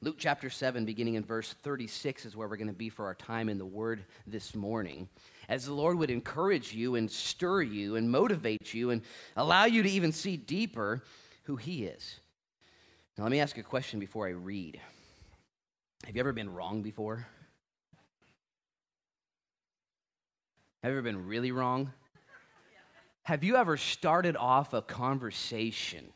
Luke chapter 7, beginning in verse 36, is where we're going to be for our time in the Word this morning. As the Lord would encourage you and stir you and motivate you and allow you to even see deeper who He is. Now, let me ask a question before I read. Have you ever been wrong before? Have you ever been really wrong? Have you ever started off a conversation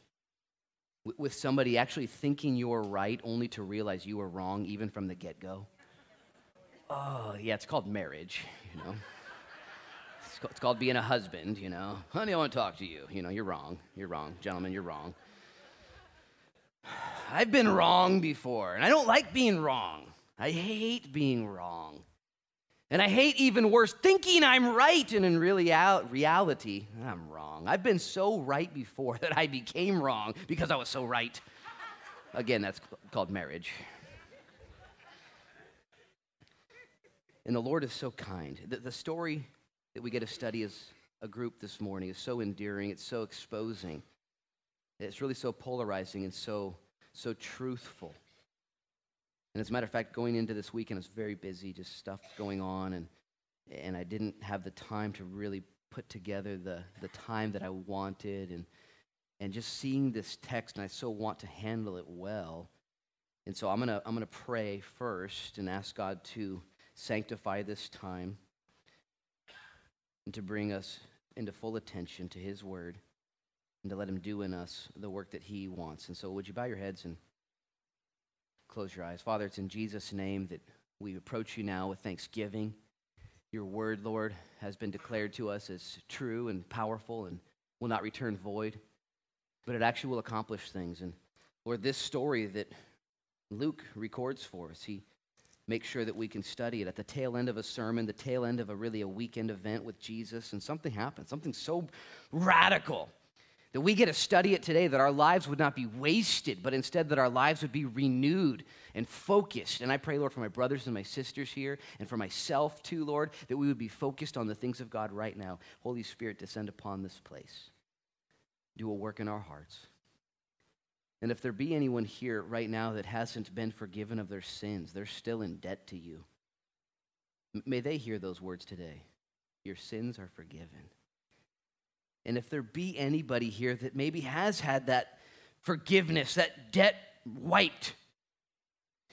with somebody actually thinking you're right only to realize you were wrong even from the get go? Oh, yeah, it's called marriage, you know. It's called being a husband, you know. Honey, I want to talk to you. You know, you're wrong. You're wrong. Gentlemen, you're wrong. I've been wrong before, and I don't like being wrong. I hate being wrong. And I hate even worse thinking I'm right, and in reality, I'm wrong. I've been so right before that I became wrong because I was so right. Again, that's called marriage. And the Lord is so kind. The, the story that we get to study as a group this morning is so endearing, it's so exposing, it's really so polarizing and so, so truthful. And as a matter of fact, going into this weekend, I was very busy, just stuff going on, and, and I didn't have the time to really put together the, the time that I wanted. And, and just seeing this text, and I so want to handle it well. And so I'm going to I'm going to pray first and ask God to sanctify this time and to bring us into full attention to His word and to let Him do in us the work that He wants. And so, would you bow your heads and close your eyes. Father, it's in Jesus' name that we approach you now with thanksgiving. Your word, Lord, has been declared to us as true and powerful and will not return void, but it actually will accomplish things. And Lord, this story that Luke records for us, he makes sure that we can study it at the tail end of a sermon, the tail end of a really a weekend event with Jesus, and something happens, something so radical that we get to study it today, that our lives would not be wasted, but instead that our lives would be renewed and focused. And I pray, Lord, for my brothers and my sisters here, and for myself too, Lord, that we would be focused on the things of God right now. Holy Spirit, descend upon this place. Do a work in our hearts. And if there be anyone here right now that hasn't been forgiven of their sins, they're still in debt to you. May they hear those words today. Your sins are forgiven. And if there be anybody here that maybe has had that forgiveness, that debt wiped,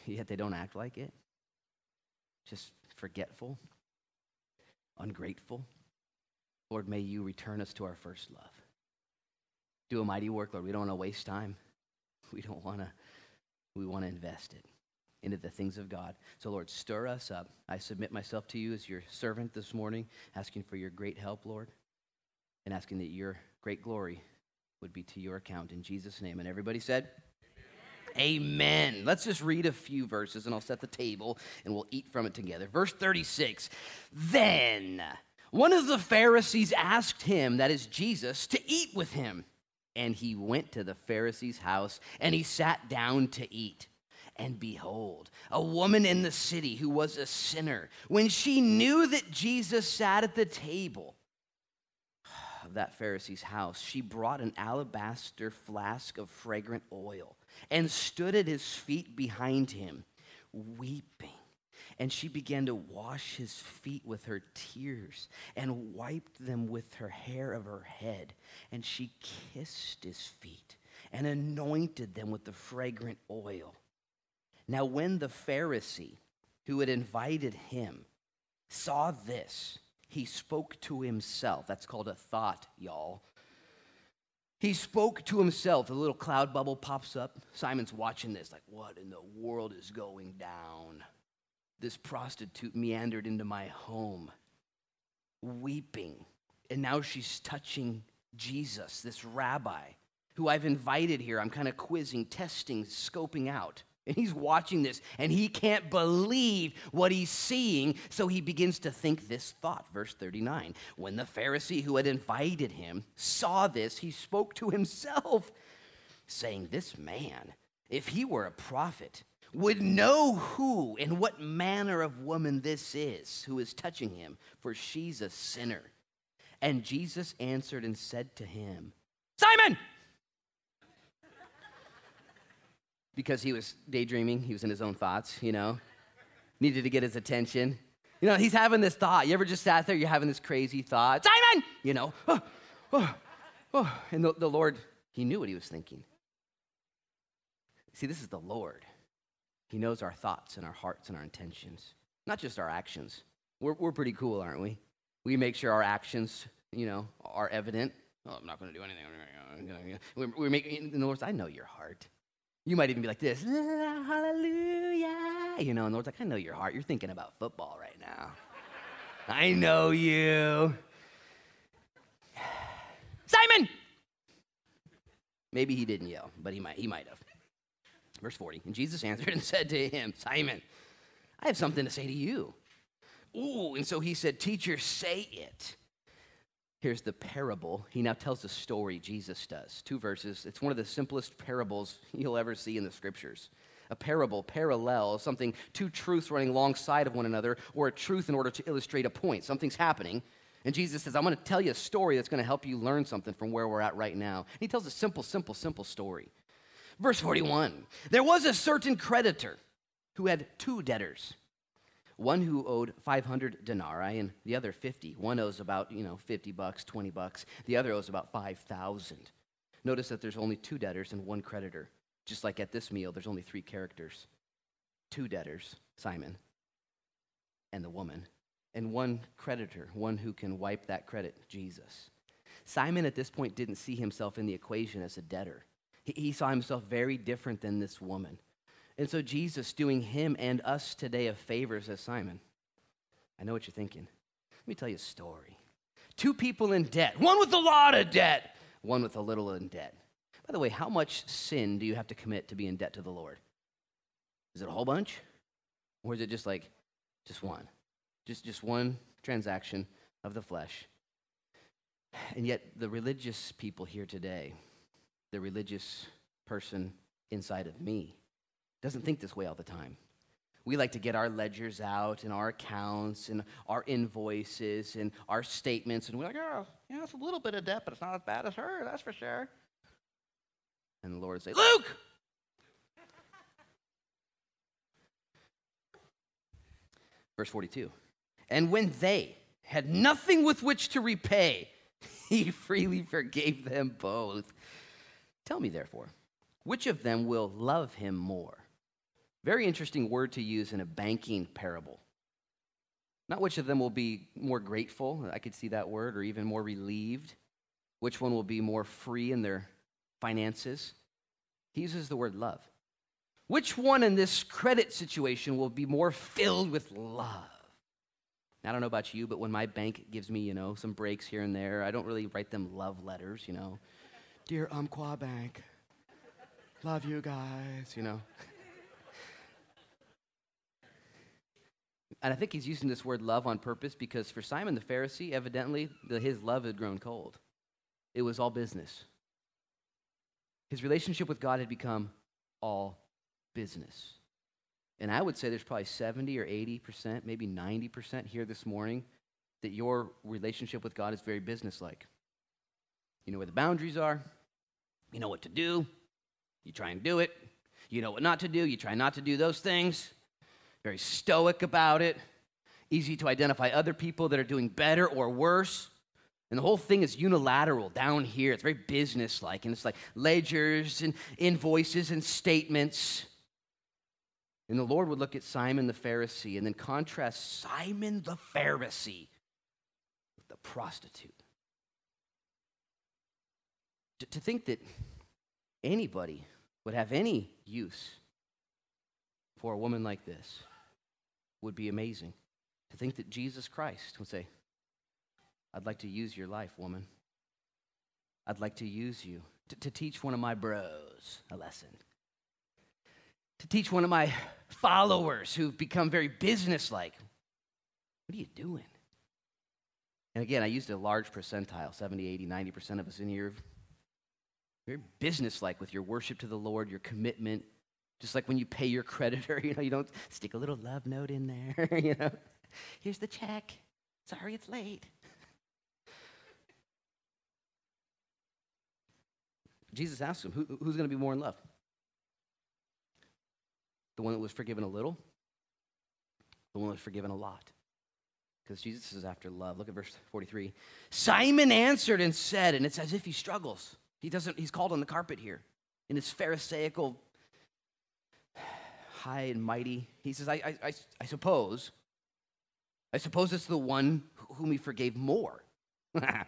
yet they don't act like it, just forgetful, ungrateful, Lord, may you return us to our first love. Do a mighty work, Lord. We don't want to waste time. We don't want to, we want to invest it into the things of God. So, Lord, stir us up. I submit myself to you as your servant this morning, asking for your great help, Lord and asking that your great glory would be to your account in Jesus' name. And everybody said, Amen. Let's just read a few verses and I'll set the table and we'll eat from it together. Verse 36 Then one of the Pharisees asked him, that is Jesus, to eat with him. And he went to the Pharisee's house and he sat down to eat. And behold, a woman in the city who was a sinner, when she knew that Jesus sat at the table, of that Pharisee's house, she brought an alabaster flask of fragrant oil and stood at his feet behind him, weeping. And she began to wash his feet with her tears and wiped them with her hair of her head. And she kissed his feet and anointed them with the fragrant oil. Now, when the Pharisee who had invited him saw this, he spoke to himself. That's called a thought, y'all. He spoke to himself. A little cloud bubble pops up. Simon's watching this, like, what in the world is going down? This prostitute meandered into my home, weeping. And now she's touching Jesus, this rabbi who I've invited here. I'm kind of quizzing, testing, scoping out. And he's watching this and he can't believe what he's seeing. So he begins to think this thought. Verse 39 When the Pharisee who had invited him saw this, he spoke to himself, saying, This man, if he were a prophet, would know who and what manner of woman this is who is touching him, for she's a sinner. And Jesus answered and said to him, Simon! Because he was daydreaming. He was in his own thoughts, you know, needed to get his attention. You know, he's having this thought. You ever just sat there, you're having this crazy thought, Simon, you know, oh, oh, oh. and the, the Lord, he knew what he was thinking. See, this is the Lord. He knows our thoughts and our hearts and our intentions, not just our actions. We're, we're pretty cool, aren't we? We make sure our actions, you know, are evident. Oh, I'm not going to do anything. We're, we're making, in the Lord's, I know your heart. You might even be like this, hallelujah. You know, and the Lord's like, I know your heart. You're thinking about football right now. I know you. Simon! Maybe he didn't yell, but he might, he might have. Verse 40. And Jesus answered and said to him, Simon, I have something to say to you. Ooh, and so he said, Teacher, say it. Here's the parable. He now tells a story, Jesus does. Two verses. It's one of the simplest parables you'll ever see in the scriptures. A parable, parallel, something, two truths running alongside of one another, or a truth in order to illustrate a point. Something's happening. And Jesus says, I'm going to tell you a story that's going to help you learn something from where we're at right now. And He tells a simple, simple, simple story. Verse 41 There was a certain creditor who had two debtors one who owed 500 denarii and the other 50 one owes about you know 50 bucks 20 bucks. The other owes about 5000 notice that there's only two debtors and one creditor. Just like at this meal there's only three characters. Two debtors simon and the woman and one creditor one who can wipe that credit jesus. Simon at this point didn't see himself in the equation as a debtor. He, saw himself very different than this woman. And so Jesus doing him and us today a favor says, Simon, I know what you're thinking. Let me tell you a story. Two people in debt, one with a lot of debt, one with a little in debt. By the way, how much sin do you have to commit to be in debt to the Lord? Is it a whole bunch? Or is it just like just one? Just just one transaction of the flesh. And yet the religious people here today, the religious person inside of me doesn't think this way all the time. We like to get our ledgers out and our accounts and our invoices and our statements, and we're like, oh, yeah, it's a little bit of debt, but it's not as bad as her, that's for sure. And the Lord say, Luke! Verse 42. And when they had nothing with which to repay, he freely forgave them both. Tell me, therefore, which of them will love him more? Very interesting word to use in a banking parable. Not which of them will be more grateful, I could see that word, or even more relieved. Which one will be more free in their finances? He uses the word love. Which one in this credit situation will be more filled with love? I don't know about you, but when my bank gives me, you know, some breaks here and there, I don't really write them love letters, you know. Dear Umpqua Bank, love you guys, you know. and I think he's using this word love on purpose because for Simon the Pharisee, evidently, the, his love had grown cold. It was all business. His relationship with God had become all business. And I would say there's probably 70 or 80%, maybe 90% here this morning that your relationship with God is very businesslike. You know where the boundaries are, you know what to do. You try and do it. You know what not to do. You try not to do those things. Very stoic about it. Easy to identify other people that are doing better or worse. And the whole thing is unilateral down here. It's very businesslike. And it's like ledgers and invoices and statements. And the Lord would look at Simon the Pharisee and then contrast Simon the Pharisee with the prostitute to, to think that anybody would have any use for a woman like this would be amazing. To think that Jesus Christ would say, I'd like to use your life, woman. I'd like to use you to, to, teach one of my bros a lesson, to teach one of my followers who've become very businesslike. What are you doing? And again, I used a large percentile 70, 80, 90% of us in here very businesslike with your worship to the Lord, your commitment. Just like when you pay your creditor, you know, you don't stick a little love note in there, you know. Here's the check. Sorry it's late. Jesus asks him, Who, who's going to be more in love? The one that was forgiven a little? The one that was forgiven a lot? Because Jesus is after love. Look at verse 43. Simon answered and said, and it's as if he struggles. He doesn't, he's called on the carpet here in his Pharisaical high and mighty. He says, I, I, I, suppose, I suppose it's the one whom he forgave more. and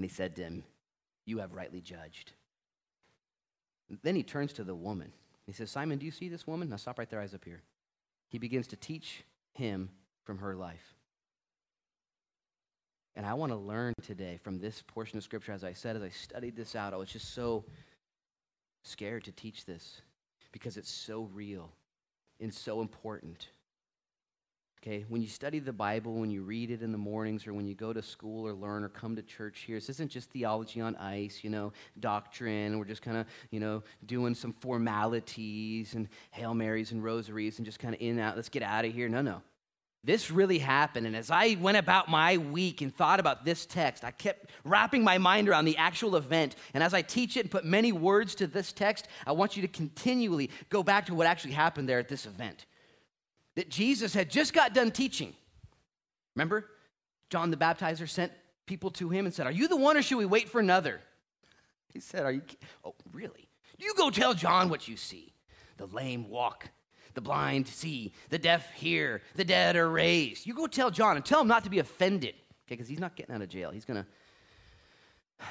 he said to him, You have rightly judged. Then he turns to the woman. He says, Simon, do you see this woman? Now stop right there, eyes up here. He begins to teach him from her life. And I want to learn today from this portion of Scripture, as I said, as I studied this out, I was just so scared to teach this because it's so real and so important. Okay, when you study the Bible, when you read it in the mornings, or when you go to school or learn or come to church here, this isn't just theology on ice, you know, doctrine. We're just kind of, you know, doing some formalities and Hail Marys and rosaries and just kind of in and out. Let's get out of here. No, no. This really happened. And as I went about my week and thought about this text, I kept wrapping my mind around the actual event. And as I teach it and put many words to this text, I want you to continually go back to what actually happened there at this event that Jesus had just got done teaching. Remember? John the Baptizer sent people to him and said, Are you the one or should we wait for another? He said, Are you? Oh, really? You go tell John what you see. The lame walk, the blind see, the deaf hear, the dead are raised. You go tell John and tell him not to be offended, okay? Because he's not getting out of jail. He's gonna.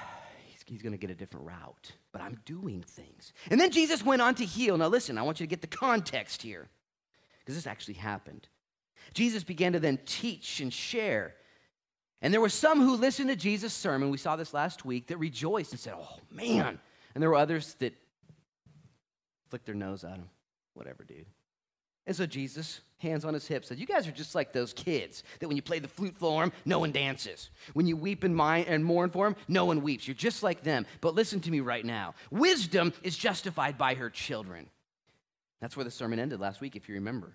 He's, he's going to get a different route, but I'm doing things. And then Jesus went on to heal. Now, listen, I want you to get the context here because this actually happened. Jesus began to then teach and share. And there were some who listened to Jesus' sermon, we saw this last week, that rejoiced and said, Oh, man. And there were others that flicked their nose at him. Whatever, dude. And so Jesus, hands on his hips, said, You guys are just like those kids that when you play the flute for them, no one dances. When you weep and, mind, and mourn for them, no one weeps. You're just like them. But listen to me right now wisdom is justified by her children. That's where the sermon ended last week, if you remember.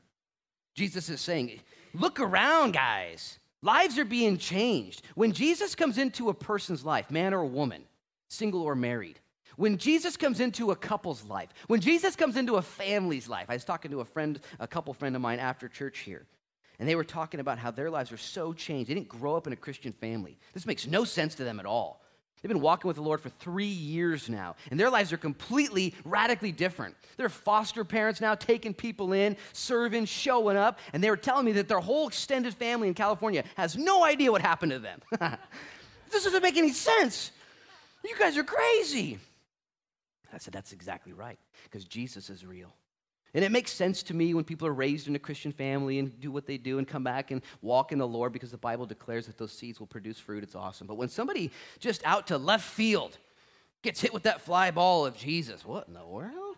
Jesus is saying, Look around, guys. Lives are being changed. When Jesus comes into a person's life, man or woman, single or married, when Jesus comes into a couple's life, when Jesus comes into a family's life, I was talking to a friend, a couple friend of mine after church here, and they were talking about how their lives are so changed. They didn't grow up in a Christian family. This makes no sense to them at all. They've been walking with the Lord for three years now, and their lives are completely, radically different. They're foster parents now, taking people in, serving, showing up, and they were telling me that their whole extended family in California has no idea what happened to them. this doesn't make any sense. You guys are crazy. I said, That's exactly right, because Jesus is real. And it makes sense to me when people are raised in a Christian family and do what they do and come back and walk in the Lord because the Bible declares that those seeds will produce fruit. It's awesome. But when somebody just out to left field gets hit with that fly ball of Jesus, what in the world?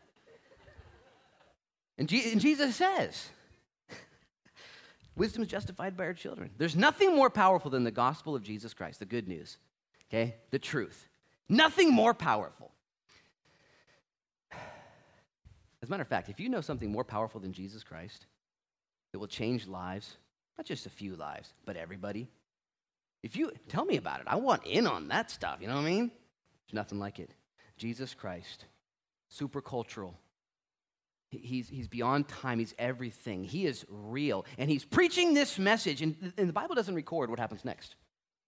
And, and Jesus says, Wisdom is justified by our children. There's nothing more powerful than the gospel of Jesus Christ, the good news, okay? The truth. Nothing more powerful. As a matter of fact, if you know something more powerful than Jesus Christ that will change lives, not just a few lives, but everybody, if you tell me about it, I want in on that stuff. You know what I mean? There's nothing like it. Jesus Christ, super cultural. He's, he's beyond time. He's everything. He is real. And he's preaching this message. And, and the Bible doesn't record what happens next,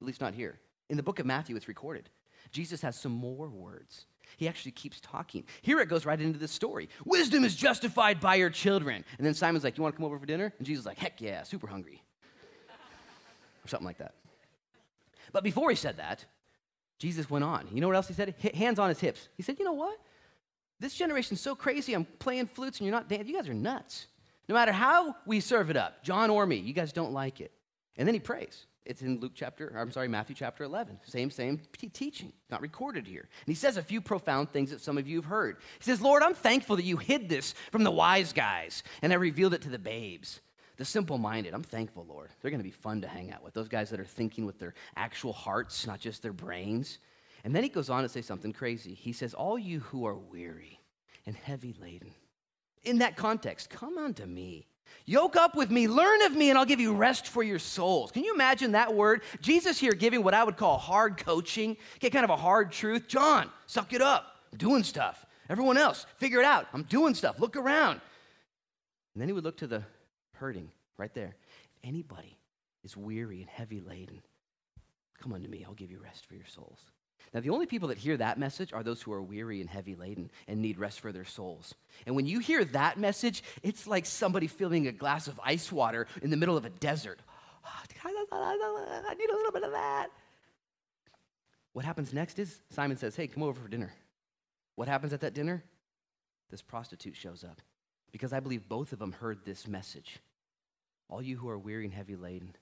at least not here. In the book of Matthew, it's recorded. Jesus has some more words. He actually keeps talking. Here it goes right into this story. Wisdom is justified by your children. And then Simon's like, You want to come over for dinner? And Jesus is like, Heck yeah, super hungry. or something like that. But before he said that, Jesus went on. You know what else he said? H- hands on his hips. He said, You know what? This generation's so crazy. I'm playing flutes and you're not dancing. You guys are nuts. No matter how we serve it up, John or me, you guys don't like it. And then he prays. It's in Luke chapter, I'm sorry, Matthew chapter 11. Same, same teaching, not recorded here. And he says a few profound things that some of you have heard. He says, Lord, I'm thankful that you hid this from the wise guys and I revealed it to the babes, the simple minded. I'm thankful, Lord. They're going to be fun to hang out with. Those guys that are thinking with their actual hearts, not just their brains. And then he goes on to say something crazy. He says, All you who are weary and heavy laden, in that context, come unto me Yoke up with me, learn of me, and I'll give you rest for your souls. Can you imagine that word? Jesus here giving what I would call hard coaching, get kind of a hard truth. John, suck it up. I'm doing stuff. Everyone else, figure it out. I'm doing stuff. Look around. And then he would look to the hurting right there. Anybody is weary and heavy laden, come unto me, I'll give you rest for your souls. Now, the only people that hear that message are those who are weary and heavy laden and need rest for their souls. And when you hear that message, it's like somebody filling a glass of ice water in the middle of a desert. I need a little bit of that. What happens next is Simon says, Hey, come over for dinner. What happens at that dinner? This prostitute shows up because I believe both of them heard this message. All you who are weary and heavy laden,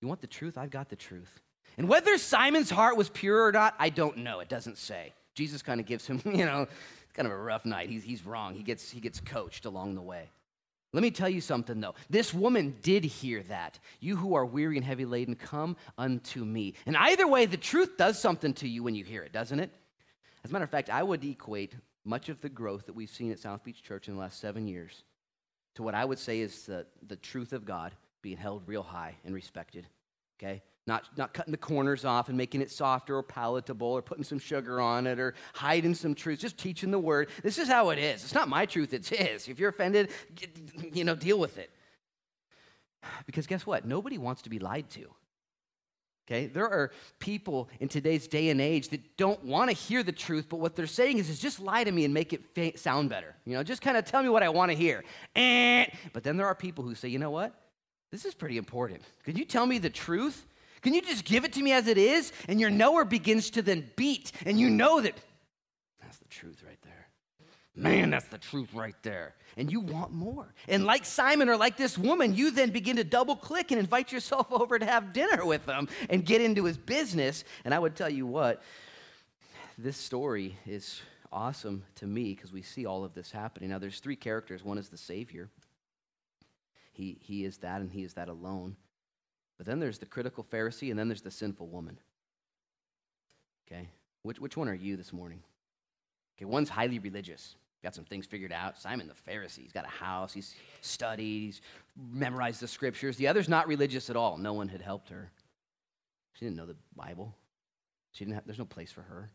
you want the truth? I've got the truth. And whether Simon's heart was pure or not, I don't know. It doesn't say. Jesus kind of gives him, you know, kind of a rough night. He's, he's wrong. He gets, he gets coached along the way. Let me tell you something though. This woman did hear that. You who are weary and heavy laden, come unto me. And either way, the truth does something to you when you hear it, doesn't it? As a matter of fact, I would equate much of the growth that we've seen at South Beach Church in the last seven years to what I would say is the, the truth of God being held real high and respected. Okay? Not, not cutting the corners off and making it softer or palatable or putting some sugar on it or hiding some truths, just teaching the word. This is how it is. It's not my truth, it's his. If you're offended, you know, deal with it. Because guess what? Nobody wants to be lied to. Okay? There are people in today's day and age that don't want to hear the truth, but what they're saying is, is just lie to me and make it fa- sound better. You know, just kind of tell me what I want to hear. Eh. But then there are people who say, you know what? This is pretty important. Could you tell me the truth? Can you just give it to me as it is? And your knower begins to then beat, and you know that that's the truth right there. Man, that's the truth right there. And you want more. And like Simon or like this woman, you then begin to double click and invite yourself over to have dinner with him and get into his business. And I would tell you what, this story is awesome to me because we see all of this happening. Now, there's three characters. One is the Savior, he, he is that, and he is that alone. But then there's the critical Pharisee, and then there's the sinful woman. Okay? Which, which one are you this morning? Okay, one's highly religious, got some things figured out. Simon the Pharisee, he's got a house, he's studied, he's memorized the scriptures. The other's not religious at all. No one had helped her. She didn't know the Bible. She didn't have, there's no place for her.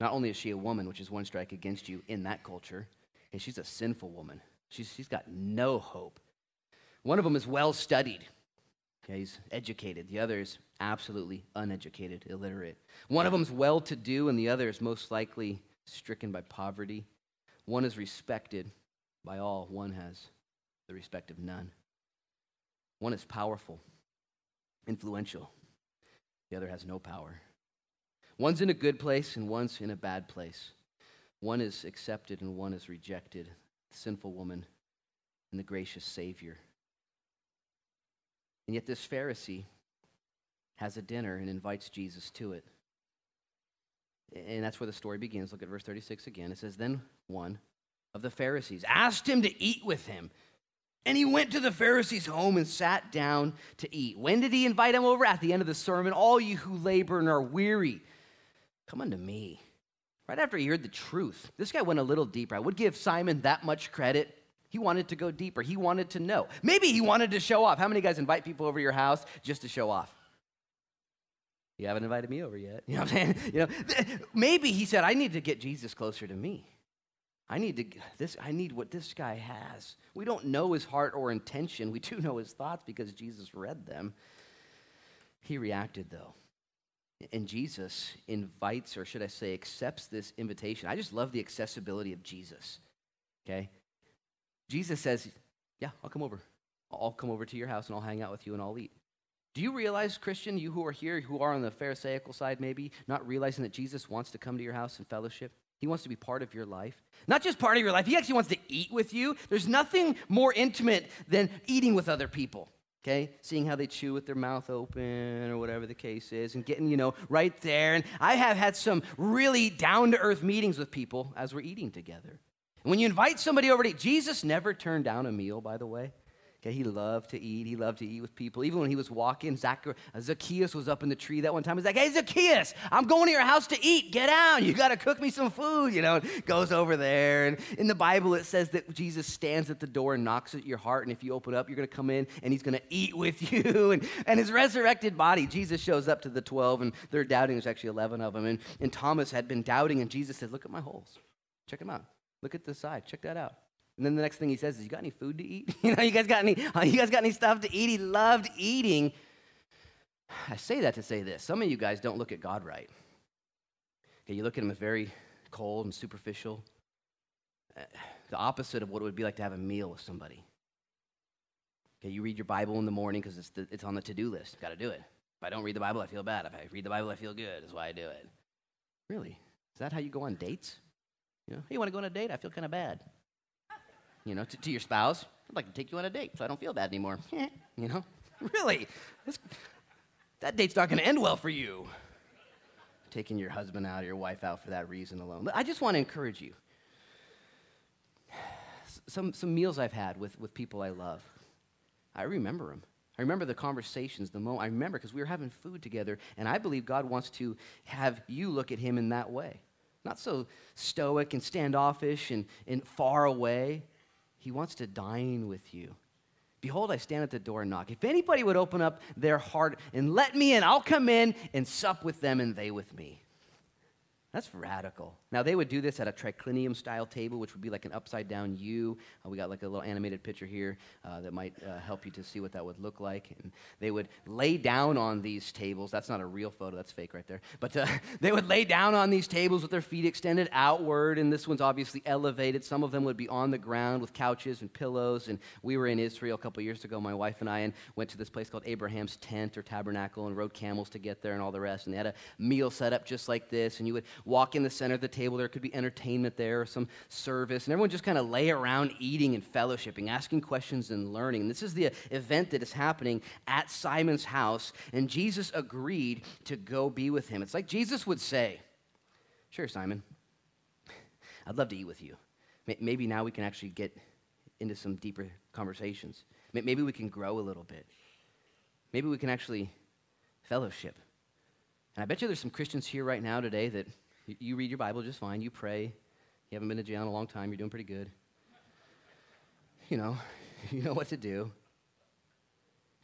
Not only is she a woman, which is one strike against you in that culture, okay, she's a sinful woman. She's, she's got no hope. One of them is well studied. Okay, he's educated. The other is absolutely uneducated, illiterate. One of them's well to do, and the other is most likely stricken by poverty. One is respected by all, one has the respect of none. One is powerful, influential, the other has no power. One's in a good place, and one's in a bad place. One is accepted, and one is rejected. The sinful woman and the gracious Savior. And yet, this Pharisee has a dinner and invites Jesus to it. And that's where the story begins. Look at verse 36 again. It says, Then one of the Pharisees asked him to eat with him. And he went to the Pharisee's home and sat down to eat. When did he invite him over? At the end of the sermon. All you who labor and are weary, come unto me. Right after he heard the truth, this guy went a little deeper. I would give Simon that much credit. He wanted to go deeper. He wanted to know. Maybe he wanted to show off. How many guys invite people over your house just to show off? You haven't invited me over yet. You know what I'm saying? You know, maybe he said, I need to get Jesus closer to me. I need to this I need what this guy has. We don't know his heart or intention. We do know his thoughts because Jesus read them. He reacted though. And Jesus invites, or should I say, accepts this invitation. I just love the accessibility of Jesus. Okay? Jesus says, Yeah, I'll come over. I'll come over to your house and I'll hang out with you and I'll eat. Do you realize, Christian, you who are here, who are on the Pharisaical side maybe, not realizing that Jesus wants to come to your house and fellowship? He wants to be part of your life. Not just part of your life, he actually wants to eat with you. There's nothing more intimate than eating with other people. Okay, seeing how they chew with their mouth open or whatever the case is, and getting, you know, right there. And I have had some really down to earth meetings with people as we're eating together. And when you invite somebody over to eat, Jesus never turned down a meal, by the way. Okay, he loved to eat. He loved to eat with people. Even when he was walking, Zacchaeus was up in the tree that one time. He's like, hey, Zacchaeus, I'm going to your house to eat. Get out. You got to cook me some food. You know, goes over there. And in the Bible, it says that Jesus stands at the door and knocks at your heart. And if you open up, you're going to come in and he's going to eat with you. And, and his resurrected body, Jesus shows up to the 12, and they're doubting. There's actually 11 of them. And, and Thomas had been doubting, and Jesus said, look at my holes. Check them out. Look at the side. Check that out. And then the next thing he says is, "You got any food to eat? you know, you guys got any? You guys got any stuff to eat?" He loved eating. I say that to say this: some of you guys don't look at God right. Okay, you look at him as very cold and superficial. Uh, the opposite of what it would be like to have a meal with somebody. Okay, you read your Bible in the morning because it's, it's on the to-do list. Got to do it. If I don't read the Bible, I feel bad. If I read the Bible, I feel good. That's why I do it. Really? Is that how you go on dates? You know, hey, you want to go on a date? I feel kind of bad you know, to, to, your spouse. I'd like to take you on a date so I don't feel bad anymore. you know, really, this, that date's not going to end well for you. Taking your husband out or your wife out for that reason alone. I just want to encourage you. Some, some meals I've had with, with people I love, I remember them. I remember the conversations, the moment. I remember because we were having food together, and I believe God wants to have you look at Him in that way. Not so stoic and standoffish and, and far away, he wants to dine with you. Behold, I stand at the door and knock. If anybody would open up their heart and let me in, I'll come in and sup with them and they with me. That's radical. Now, they would do this at a triclinium style table, which would be like an upside down U. Uh, we got like a little animated picture here uh, that might uh, help you to see what that would look like. And they would lay down on these tables. That's not a real photo, that's fake right there. But uh, they would lay down on these tables with their feet extended outward. And this one's obviously elevated. Some of them would be on the ground with couches and pillows. And we were in Israel a couple years ago, my wife and I, and went to this place called Abraham's Tent or Tabernacle and rode camels to get there and all the rest. And they had a meal set up just like this. And you would walk in the center of the table. There could be entertainment there, or some service, and everyone just kind of lay around eating and fellowshipping, asking questions and learning. And this is the event that is happening at Simon's house, and Jesus agreed to go be with him. It's like Jesus would say, Sure, Simon, I'd love to eat with you. Maybe now we can actually get into some deeper conversations. Maybe we can grow a little bit. Maybe we can actually fellowship. And I bet you there's some Christians here right now today that you read your Bible just fine. You pray. You haven't been to jail in a long time. You're doing pretty good. You know, you know what to do.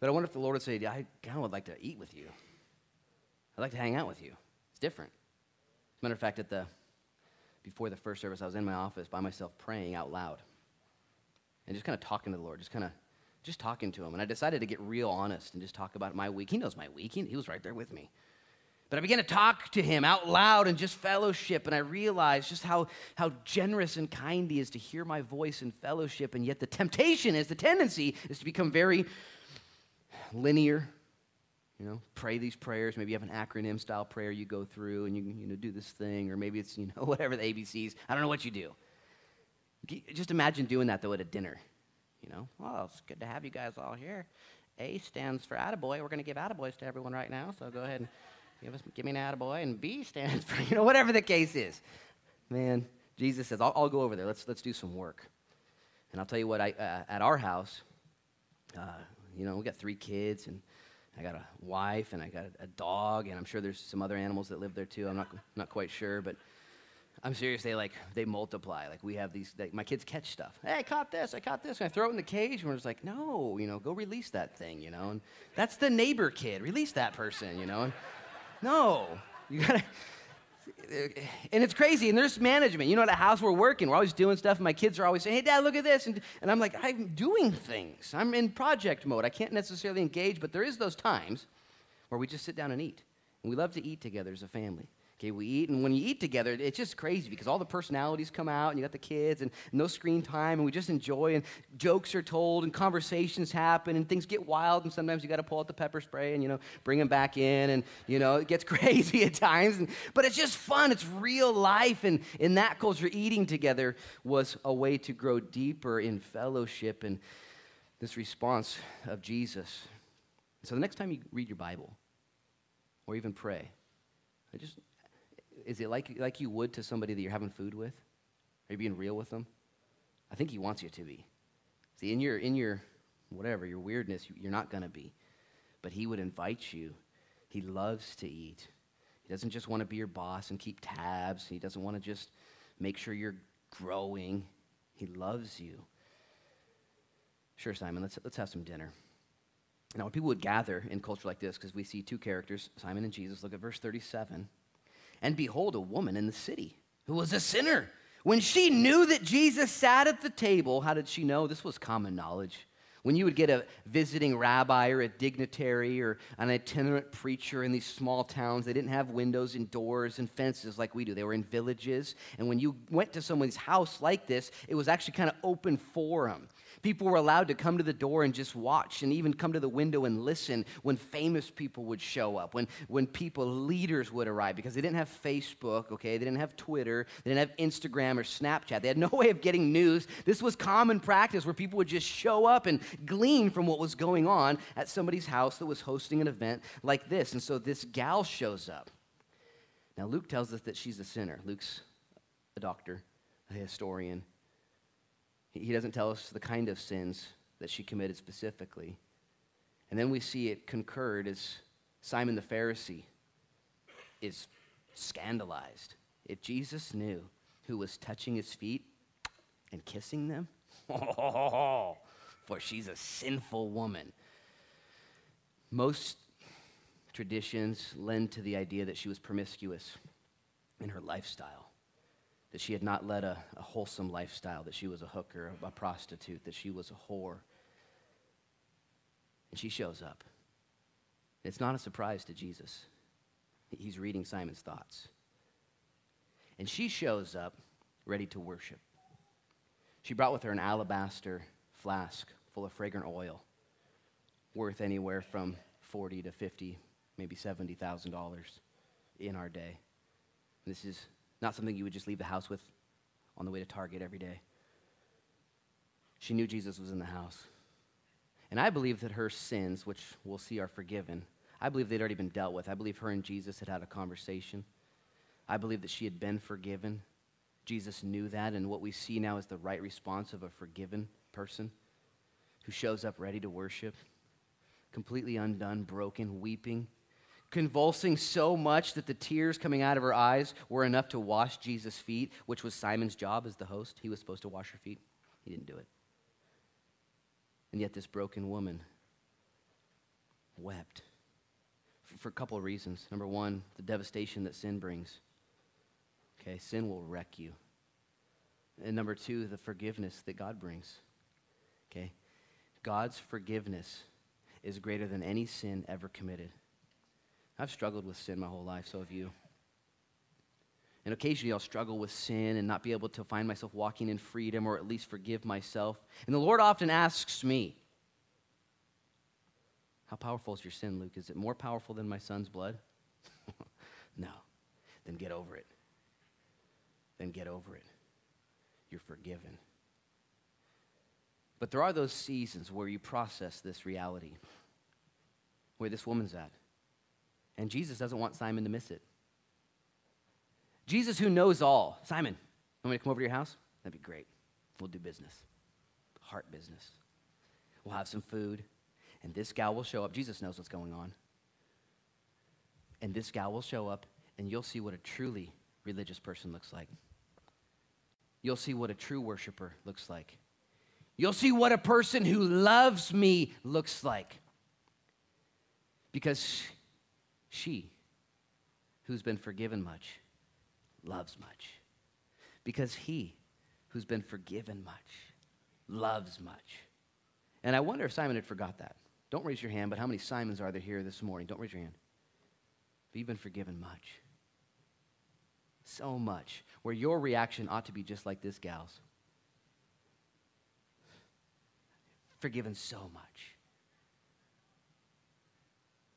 But I wonder if the Lord would say, I kind of would like to eat with you. I'd like to hang out with you. It's different. As a matter of fact, at the before the first service, I was in my office by myself praying out loud and just kind of talking to the Lord, just kind of just talking to him. And I decided to get real honest and just talk about my week. He knows my week. He, he was right there with me. But I began to talk to him out loud and just fellowship, and I realized just how, how generous and kind he is to hear my voice in fellowship. And yet, the temptation is, the tendency is to become very linear. You know, pray these prayers. Maybe you have an acronym style prayer you go through and you, you know, do this thing, or maybe it's, you know, whatever the ABCs. I don't know what you do. Just imagine doing that, though, at a dinner. You know, oh, it's good to have you guys all here. A stands for attaboy. We're going to give attaboys to everyone right now, so go ahead and Give, us, give me an attaboy. And B stands for, you know, whatever the case is. Man, Jesus says, I'll, I'll go over there. Let's, let's do some work. And I'll tell you what, I, uh, at our house, uh, you know, we got three kids, and I got a wife, and I got a, a, dog, and I'm sure there's some other animals that live there too. I'm not, not quite sure, but I'm serious. They like they multiply. Like we have these. My kids catch stuff. Hey, I caught this. I caught this. And I throw it in the cage, and we're just like, no, you know, go release that thing, you know. And that's the neighbor kid. Release that person, you know. And no. You gotta. And it's crazy. And there's management. You know, at a house we're working, we're always doing stuff. And my kids are always saying, hey, dad, look at this. And, and I'm like, I'm doing things. I'm in project mode. I can't necessarily engage, but there is those times where we just sit down and eat. And we love to eat together as a family. Okay, we eat, and when you eat together, it's just crazy because all the personalities come out, and you got the kids, and no screen time, and we just enjoy, and jokes are told, and conversations happen, and things get wild, and sometimes you got to pull out the pepper spray and you know bring them back in, and you know it gets crazy at times, and, but it's just fun. It's real life, and in that culture, eating together was a way to grow deeper in fellowship and this response of Jesus. So the next time you read your Bible, or even pray, I just is it like, like you would to somebody that you're having food with? Are you being real with them? I think he wants you to be. See, in your, in your whatever, your weirdness, you're not going to be. But he would invite you. He loves to eat. He doesn't just want to be your boss and keep tabs. He doesn't want to just make sure you're growing. He loves you. Sure, Simon, let's, let's have some dinner. Now, when people would gather in culture like this, because we see two characters, Simon and Jesus, look at verse 37. And behold, a woman in the city who was a sinner When she knew that Jesus sat at the table, how did she know? This was common knowledge. When you would get a visiting rabbi or a dignitary or an itinerant preacher in these small towns, they didn't have windows and doors and fences like we do. They were in villages. And when you went to someone's house like this, it was actually kind of open forum. People were allowed to come to the door and just watch and even come to the window and listen when famous people would show up, when, when people, leaders would arrive, because they didn't have Facebook, okay? They didn't have Twitter, they didn't have Instagram or Snapchat. They had no way of getting news. This was common practice where people would just show up and glean from what was going on at somebody's house that was hosting an event like this. And so this gal shows up. Now, Luke tells us that she's a sinner. Luke's a doctor, a historian. He doesn't tell us the kind of sins that she committed specifically. And then we see it concurred as Simon the Pharisee is scandalized. If Jesus knew who was touching his feet and kissing them, for she's a sinful woman. Most traditions lend to the idea that she was promiscuous in her lifestyle that she had not led a, a wholesome lifestyle, that she was a hooker, a prostitute, that she was a whore. And she shows up. It's not a surprise to Jesus. He's reading Simon's thoughts. And she shows up ready to worship. She brought with her an alabaster flask full of fragrant oil, worth anywhere from 40 to 50, maybe $70,000 in our day. This is not something you would just leave the house with on the way to Target every day. She knew Jesus was in the house. And I believe that her sins, which we'll see are forgiven, I believe they'd already been dealt with. I believe her and Jesus had had a conversation. I believe that she had been forgiven. Jesus knew that, and what we see now is the right response of a forgiven person who shows up ready to worship, completely undone, broken, weeping, convulsing so much that the tears coming out of her eyes were enough to wash Jesus' feet, which was Simon's job as the host. He was supposed to wash her feet. He didn't do it. And yet, this broken woman wept for a couple of reasons. Number one, the devastation that sin brings. Okay, sin will wreck you. And number two, the forgiveness that God brings. Okay, God's forgiveness is greater than any sin ever committed. I've struggled with sin my whole life, so have you. And occasionally I'll struggle with sin and not be able to find myself walking in freedom or at least forgive myself. And the Lord often asks me, How powerful is your sin, Luke? Is it more powerful than my son's blood? no. Then get over it. Then get over it. You're forgiven. But there are those seasons where you process this reality, where this woman's at. And Jesus doesn't want Simon to miss it. Jesus, who knows all, Simon, want me to come over to your house? That'd be great. We'll do business, heart business. We'll have some food, and this gal will show up. Jesus knows what's going on. And this gal will show up, and you'll see what a truly religious person looks like. You'll see what a true worshiper looks like. You'll see what a person who loves me looks like. Because she, who's been forgiven much, loves much. Because he, who's been forgiven much, loves much. And I wonder if Simon had forgot that. Don't raise your hand, but how many Simons are there here this morning? Don't raise your hand. But you've been forgiven much. So much. Where your reaction ought to be just like this gal's. Forgiven so much.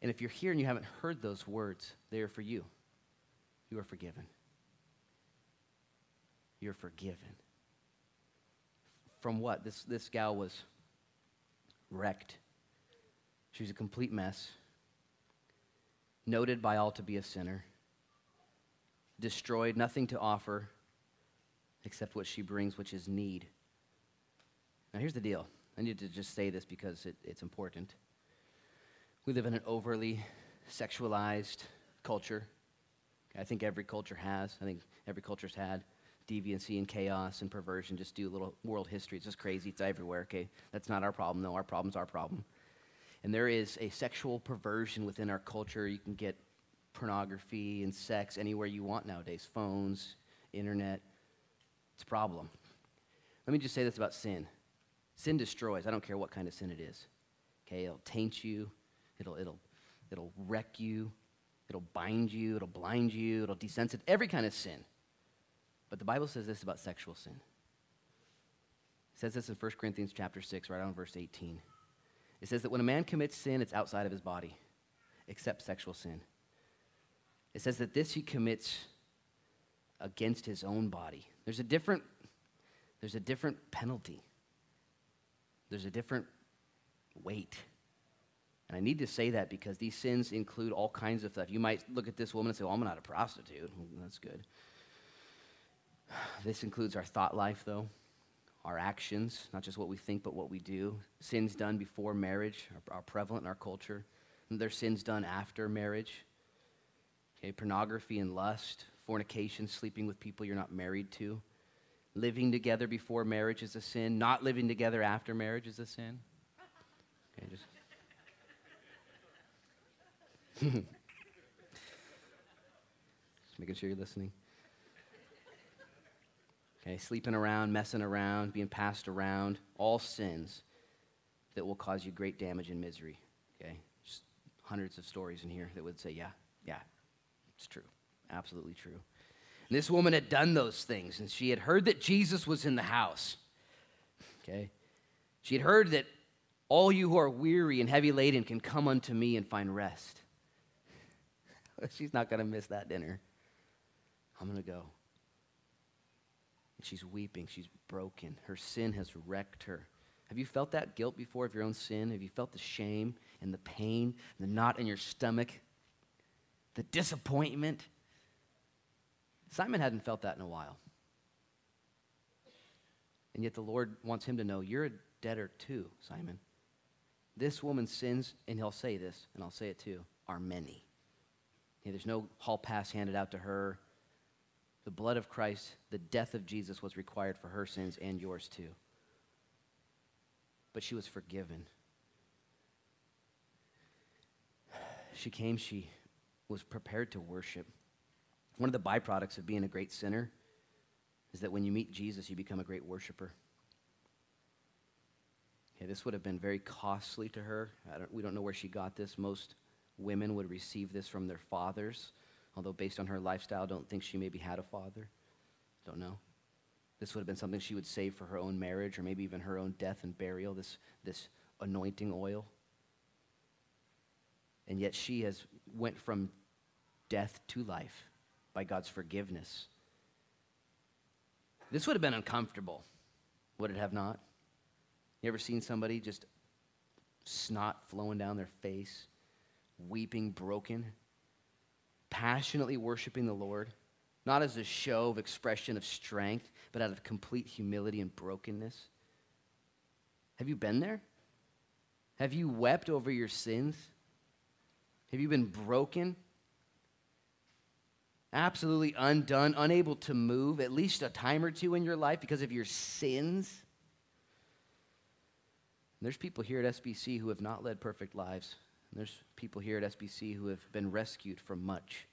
And if you're here and you haven't heard those words, they are for you. You are forgiven. You're forgiven. From what? This, this gal was wrecked. She was a complete mess, noted by all to be a sinner, destroyed, nothing to offer except what she brings, which is need. Now, here's the deal. I need to just say this because it, it's important. We live in an overly sexualized culture. I think every culture has. I think every culture's had deviancy and chaos and perversion. Just do a little world history. It's just crazy. It's everywhere, okay? That's not our problem. No, our problem's our problem. And there is a sexual perversion within our culture. You can get pornography and sex anywhere you want nowadays phones, internet, It's a problem. Let me just say this about sin sin destroys. I don't care what kind of sin it is. Okay, it'll taint you, it'll, it'll, it'll wreck you, it'll bind you, it'll blind you, it'll desensitize every kind of sin. But the Bible says this about sexual sin. It says this in 1 Corinthians chapter 6, right on verse 18. It says that when a man commits sin, it's outside of his body, except sexual sin. It says that this he commits against his own body. There's a different, there's a different penalty. There's a different weight. And I need to say that because these sins include all kinds of stuff. You might look at this woman and say, Well, I'm not a prostitute. That's good. This includes our thought life, though, our actions, not just what we think, but what we do. Sins done before marriage are, are prevalent in our culture. And there's sins done after marriage. Okay, pornography and lust, fornication, sleeping with people you're not married to. Living together before marriage is a sin. Not living together after marriage is a sin. Okay, just. Just making sure you're listening. Okay, sleeping around, messing around, being passed around, all sins that will cause you great damage and misery. Okay, just hundreds of stories in here that would say, yeah, yeah, it's true, absolutely true. And this woman had done those things, and she had heard that Jesus was in the house. Okay, she had heard that all you who are weary and heavy laden can come unto me and find rest. She's not going to miss that dinner. I'm going to go. And she's weeping. She's broken. Her sin has wrecked her. Have you felt that guilt before of your own sin? Have you felt the shame and the pain, the knot in your stomach, the disappointment? Simon hadn't felt that in a while. And yet the Lord wants him to know you're a debtor too, Simon. This woman's sins, and he'll say this, and I'll say it too, are many. There's no hall pass handed out to her the blood of Christ, the death of Jesus was required for her sins and yours too. But she was forgiven. She came, she was prepared to worship. One of the byproducts of being a great sinner is that when you meet Jesus, you become a great worshiper. This would have been very costly to her. Don't, we don't know where she got this. Most women would receive this from their fathers although based on her lifestyle, don't think she maybe had a father. Don't know. This would have been something she would save for her own marriage or maybe even her own death and burial, this, this anointing oil. And yet she has went from death to life by God's forgiveness. This would have been uncomfortable, would it have not? You ever seen somebody just snot flowing down their face, weeping, broken? passionately worshiping the Lord, not as a show of expression of strength, but out of complete humility and brokenness? Have you been there? Have you wept over your sins? Have you been broken? Absolutely undone, unable to move at least a time or two in your life because of your sins? there's people here at SBC who have not led perfect lives. And there's people here at SBC who have been rescued from much.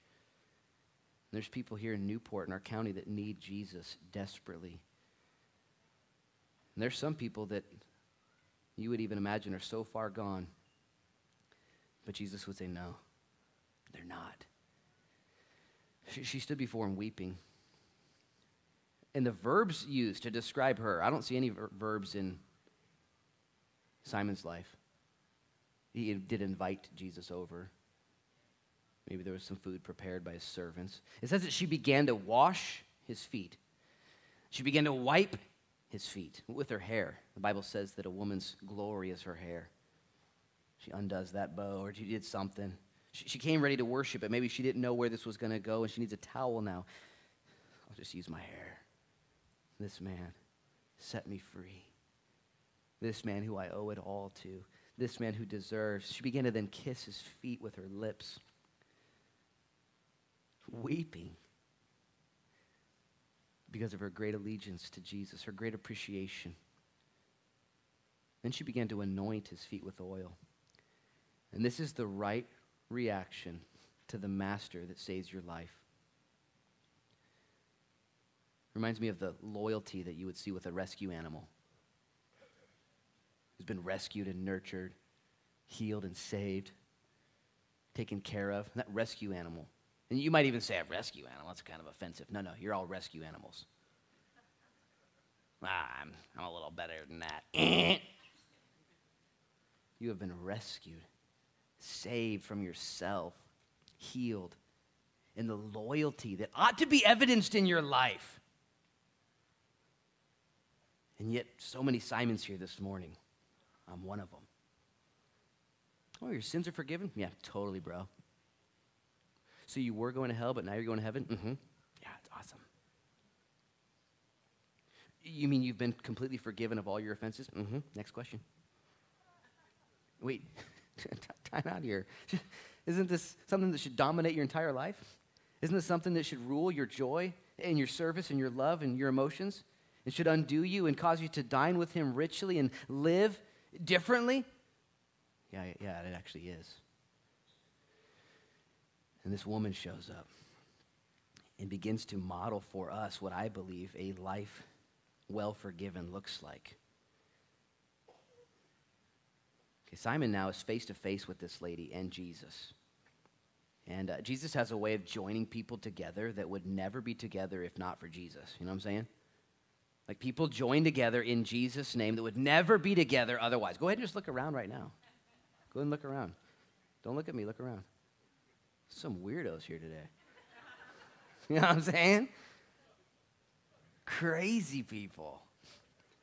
And there's people here in Newport in our county that need Jesus desperately. And there's some people that you would even imagine are so far gone. But Jesus would say, No, they're not. She, she stood before him weeping. And the verbs used to describe her, I don't see any ver- verbs in Simon's life. He did invite Jesus over. Maybe there was some food prepared by his servants. It says that she began to wash his feet. She began to wipe his feet with her hair. The Bible says that a woman's glory is her hair. She undoes that bow, or she did something. She, she came ready to worship, but maybe she didn't know where this was going to go, and she needs a towel now. I'll just use my hair. This man set me free. This man who I owe it all to this man who deserves. She began to then kiss his feet with her lips, weeping because of her great allegiance to Jesus, her great appreciation. Then she began to anoint his feet with oil. And this is the right reaction to the master that saves your life. Reminds me of the loyalty that you would see with a rescue animal who's been rescued and nurtured, healed and saved, taken care of. That rescue animal. And you might even say a rescue animal. That's kind of offensive. No, no, you're all rescue animals. Ah, I'm, I'm a little better than that. you have been rescued, saved from yourself, healed, and the loyalty that ought to be evidenced in your life. And yet, so many Simons here this morning. I'm one of them. Oh, your sins are forgiven? Yeah, totally, bro. So you were going to hell, but now you're going to heaven? Mm-hmm. Yeah, it's awesome. You mean you've been completely forgiven of all your offenses? Mm-hmm. Next question. Wait, time out here. Isn't this something that should dominate your entire life? Isn't this something that should rule your joy and your service and your love and your emotions? It should undo you and cause you to dine with him richly and live differently? Yeah, yeah, it actually is. And this woman shows up and begins to model for us what I believe a life well forgiven looks like. Okay, Simon now is face to face with this lady and Jesus. And uh, Jesus has a way of joining people together that would never be together if not for Jesus. You know what I'm saying? Like people join together in Jesus' name that would never be together otherwise. Go ahead and just look around right now. Go and look around. Don't look at me, look around. Some weirdos here today. You know what I'm saying? Crazy people.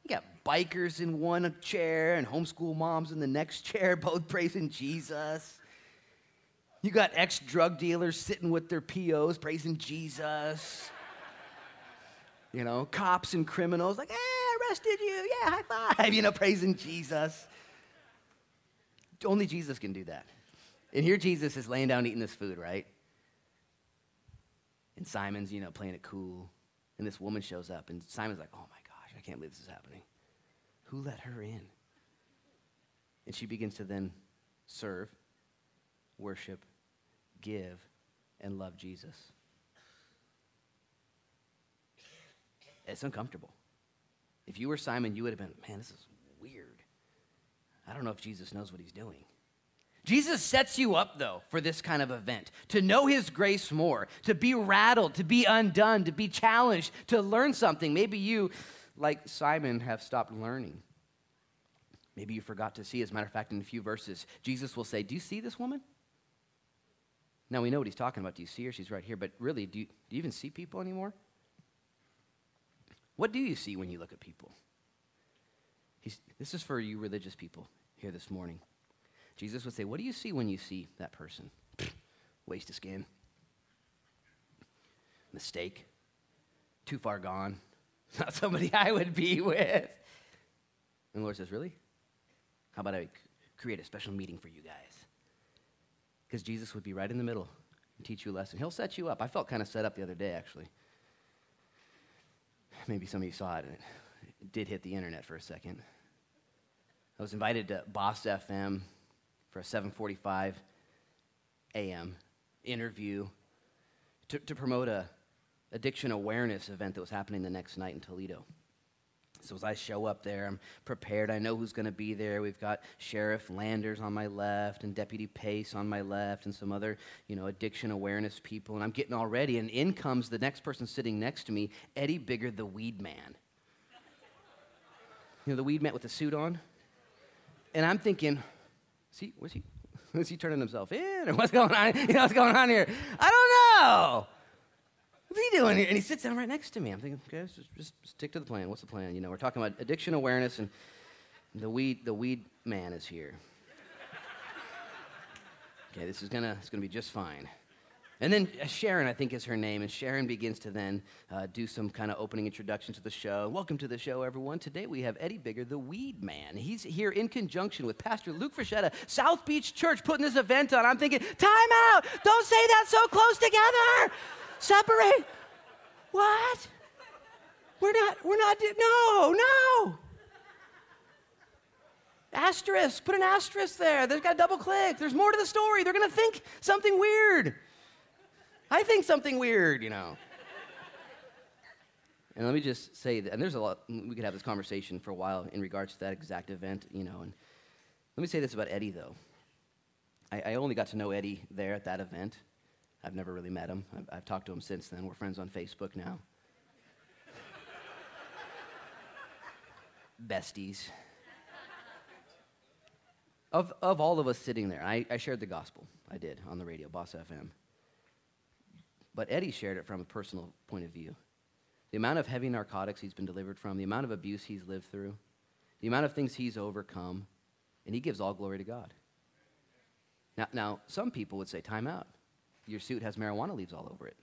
You got bikers in one chair and homeschool moms in the next chair, both praising Jesus. You got ex drug dealers sitting with their POs praising Jesus. You know, cops and criminals, like, hey, I arrested you. Yeah, high five. You know, praising Jesus. Only Jesus can do that. And here Jesus is laying down eating this food, right? And Simon's, you know, playing it cool. And this woman shows up, and Simon's like, oh my gosh, I can't believe this is happening. Who let her in? And she begins to then serve, worship, give, and love Jesus. It's uncomfortable. If you were Simon, you would have been, man, this is weird. I don't know if Jesus knows what he's doing. Jesus sets you up, though, for this kind of event to know his grace more, to be rattled, to be undone, to be challenged, to learn something. Maybe you, like Simon, have stopped learning. Maybe you forgot to see. As a matter of fact, in a few verses, Jesus will say, Do you see this woman? Now we know what he's talking about. Do you see her? She's right here. But really, do you, do you even see people anymore? What do you see when you look at people? He's, this is for you religious people here this morning. Jesus would say, What do you see when you see that person? Waste of skin. Mistake. Too far gone. Not somebody I would be with. And the Lord says, Really? How about I create a special meeting for you guys? Because Jesus would be right in the middle and teach you a lesson. He'll set you up. I felt kind of set up the other day, actually. Maybe some of you saw it, and it did hit the internet for a second. I was invited to Boss FM for a 7:45 a.m. interview to, to promote a addiction awareness event that was happening the next night in Toledo. So as I show up there, I'm prepared. I know who's going to be there. We've got Sheriff Landers on my left and Deputy Pace on my left and some other, you know, addiction awareness people. And I'm getting all ready. And in comes the next person sitting next to me, Eddie Bigger, the weed man. You know, the weed man with the suit on? And I'm thinking, See, what's he, what's he turning himself in? Or what's going on? You know, what's going on here? I don't know. What's he doing here? And he sits down right next to me. I'm thinking, okay, just, just stick to the plan. What's the plan? You know, we're talking about addiction awareness, and the weed, the weed man is here. okay, this is gonna, it's gonna be just fine. And then uh, Sharon, I think, is her name. And Sharon begins to then uh, do some kind of opening introduction to the show. Welcome to the show, everyone. Today we have Eddie Bigger, the Weed Man. He's here in conjunction with Pastor Luke Frechetta, South Beach Church, putting this event on. I'm thinking, time out! Don't say that so close together! Separate. What? We're not, we're not, no, no! Asterisk, put an asterisk there. They've got a double click. There's more to the story. They're going to think something weird. I think something weird, you know. And let me just say that, and there's a lot, we could have this conversation for a while in regards to that exact event, you know. And let me say this about Eddie, though. I, I only got to know Eddie there at that event. I've never really met him. I've, I've talked to him since then. We're friends on Facebook now. Besties. Of, of all of us sitting there, I, I shared the gospel. I did on the radio, Boss FM. But Eddie shared it from a personal point of view. The amount of heavy narcotics he's been delivered from, the amount of abuse he's lived through, the amount of things he's overcome, and he gives all glory to God. Now, now some people would say, time out. Your suit has marijuana leaves all over it.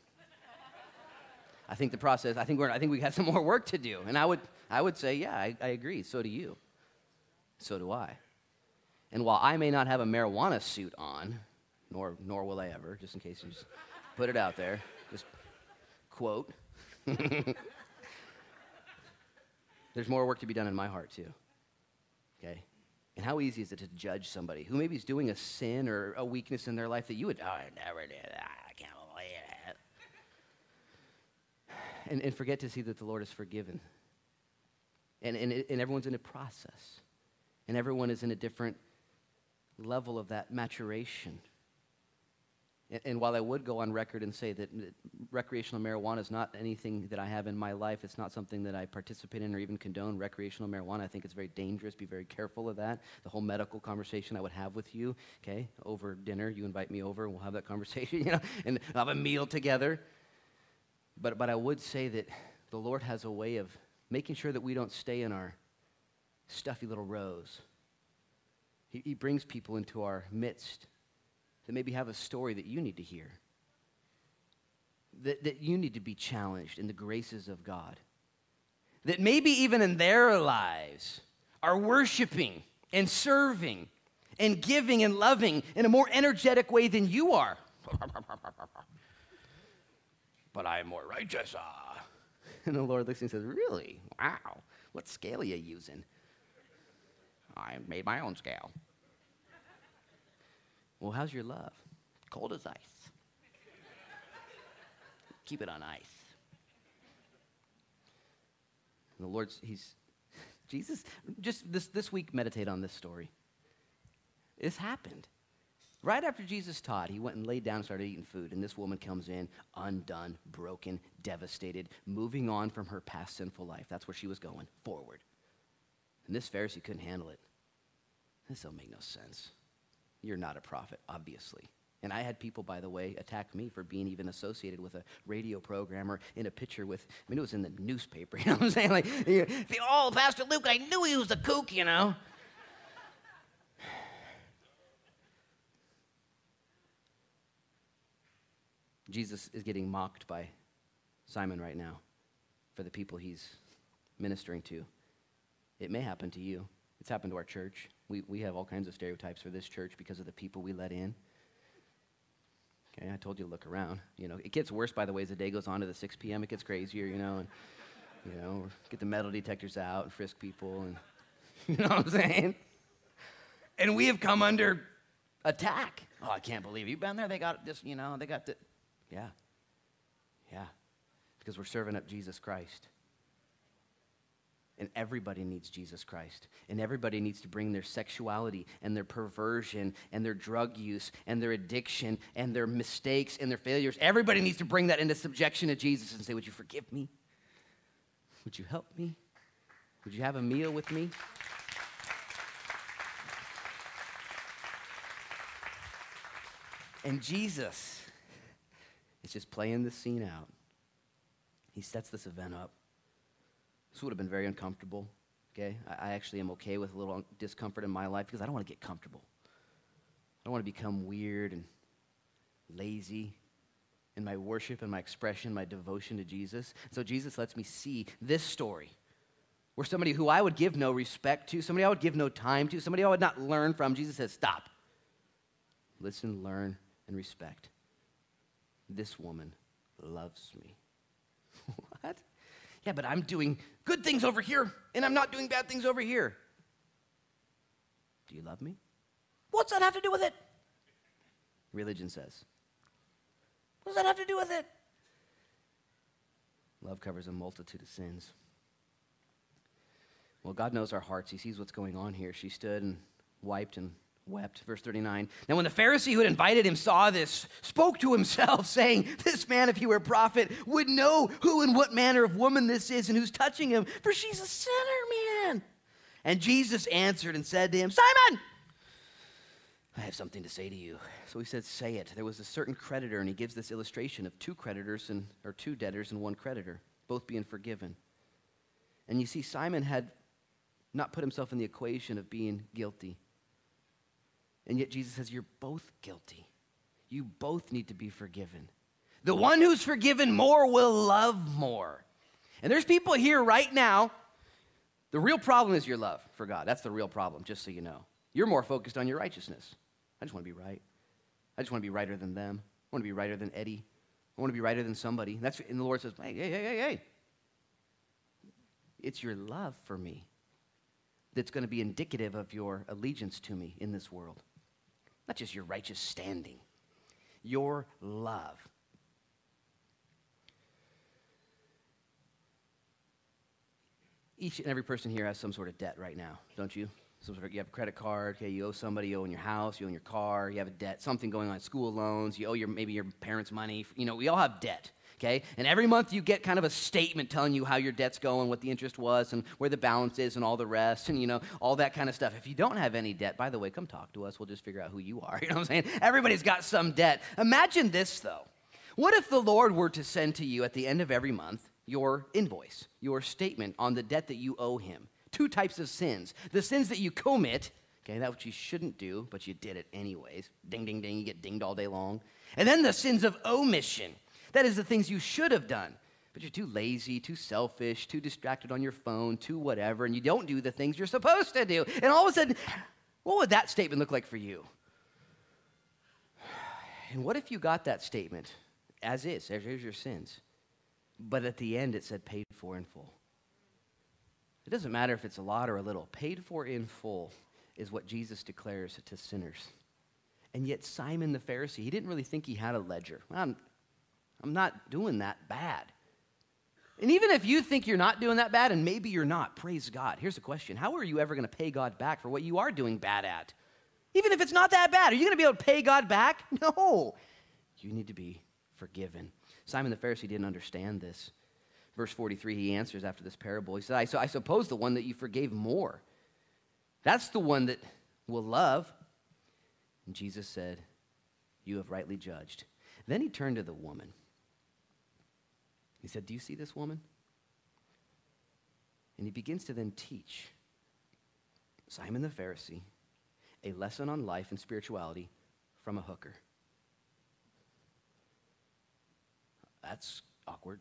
I think the process, I think, we're, I think we've got some more work to do. And I would, I would say, yeah, I, I agree. So do you. So do I. And while I may not have a marijuana suit on, nor, nor will I ever, just in case you just put it out there, just quote, there's more work to be done in my heart, too. Okay? And how easy is it to judge somebody who maybe is doing a sin or a weakness in their life that you would, oh, I never did that. I can't believe it. And, and forget to see that the Lord has forgiven. And, and, and everyone's in a process. And everyone is in a different level of that maturation. And while I would go on record and say that recreational marijuana is not anything that I have in my life, it's not something that I participate in or even condone recreational marijuana. I think it's very dangerous. Be very careful of that. The whole medical conversation I would have with you, okay, over dinner, you invite me over and we'll have that conversation, you know, and have a meal together. But, but I would say that the Lord has a way of making sure that we don't stay in our stuffy little rows. He, he brings people into our midst that maybe have a story that you need to hear, that, that you need to be challenged in the graces of God, that maybe even in their lives are worshiping and serving and giving and loving in a more energetic way than you are. but I'm more righteous. Ah. And the Lord looks and says, Really? Wow. What scale are you using? I made my own scale. Well, how's your love? Cold as ice. Keep it on ice. And the Lord's, He's, Jesus, just this, this week, meditate on this story. This happened. Right after Jesus taught, he went and laid down and started eating food. And this woman comes in, undone, broken, devastated, moving on from her past sinful life. That's where she was going, forward. And this Pharisee couldn't handle it. This don't make no sense. You're not a prophet, obviously. And I had people, by the way, attack me for being even associated with a radio program or in a picture with, I mean, it was in the newspaper, you know what I'm saying? Like, oh, Pastor Luke, I knew he was a kook, you know? Jesus is getting mocked by Simon right now for the people he's ministering to. It may happen to you. It's happened to our church. We, we have all kinds of stereotypes for this church because of the people we let in. Okay, I told you to look around. You know, it gets worse, by the way, as the day goes on to the 6 p.m. It gets crazier, you know, and, you know, get the metal detectors out and frisk people, and, you know what I'm saying? And we have come under attack. Oh, I can't believe you've been there. They got this, you know, they got the, yeah, yeah, because we're serving up Jesus Christ. And everybody needs Jesus Christ. And everybody needs to bring their sexuality and their perversion and their drug use and their addiction and their mistakes and their failures. Everybody needs to bring that into subjection to Jesus and say, Would you forgive me? Would you help me? Would you have a meal with me? And Jesus is just playing the scene out. He sets this event up. This would have been very uncomfortable. Okay? I, I actually am okay with a little discomfort in my life because I don't want to get comfortable. I don't want to become weird and lazy in my worship and my expression, my devotion to Jesus. So Jesus lets me see this story where somebody who I would give no respect to, somebody I would give no time to, somebody I would not learn from, Jesus says, Stop. Listen, learn, and respect. This woman loves me. what? Yeah, but I'm doing good things over here, and I'm not doing bad things over here. Do you love me? What's that have to do with it? Religion says. What does that have to do with it? Love covers a multitude of sins. Well, God knows our hearts. He sees what's going on here. She stood and wiped and wept. Verse 39. Now, when the Pharisee who had invited him saw this, spoke to himself, saying, This man, if he were a prophet, would know who and what manner of woman this is and who's touching him, for she's a sinner, man. And Jesus answered and said to him, Simon, I have something to say to you. So he said, Say it. There was a certain creditor, and he gives this illustration of two creditors and or two debtors and one creditor, both being forgiven. And you see, Simon had not put himself in the equation of being guilty. And yet Jesus says, You're both guilty. You both need to be forgiven. The one who's forgiven more will love more. And there's people here right now. The real problem is your love for God. That's the real problem, just so you know. You're more focused on your righteousness. I just want to be right. I just want to be righter than them. I want to be righter than Eddie. I want to be righter than somebody. That's and the Lord says, hey, hey, hey, hey, hey. It's your love for me that's going to be indicative of your allegiance to me in this world. Not just your righteous standing, your love. Each and every person here has some sort of debt right now, don't you? Some sort of, you have a credit card, okay, you owe somebody, you own your house, you own your car, you have a debt, something going on, school loans, you owe your, maybe your parents' money. You know, we all have debt okay? And every month you get kind of a statement telling you how your debt's going, what the interest was, and where the balance is, and all the rest, and you know, all that kind of stuff. If you don't have any debt, by the way, come talk to us. We'll just figure out who you are. You know what I'm saying? Everybody's got some debt. Imagine this, though. What if the Lord were to send to you at the end of every month your invoice, your statement on the debt that you owe Him? Two types of sins the sins that you commit, okay, that which you shouldn't do, but you did it anyways. Ding, ding, ding, you get dinged all day long. And then the sins of omission that is the things you should have done. But you're too lazy, too selfish, too distracted on your phone, too whatever, and you don't do the things you're supposed to do. And all of a sudden, what would that statement look like for you? And what if you got that statement as is? Here's your sins. But at the end, it said paid for in full. It doesn't matter if it's a lot or a little. Paid for in full is what Jesus declares to sinners. And yet, Simon the Pharisee, he didn't really think he had a ledger. I'm not doing that bad. And even if you think you're not doing that bad, and maybe you're not, praise God. Here's the question How are you ever going to pay God back for what you are doing bad at? Even if it's not that bad, are you going to be able to pay God back? No. You need to be forgiven. Simon the Pharisee didn't understand this. Verse 43, he answers after this parable. He said, I, so I suppose the one that you forgave more, that's the one that will love. And Jesus said, You have rightly judged. Then he turned to the woman. He said, Do you see this woman? And he begins to then teach Simon the Pharisee a lesson on life and spirituality from a hooker. That's awkward.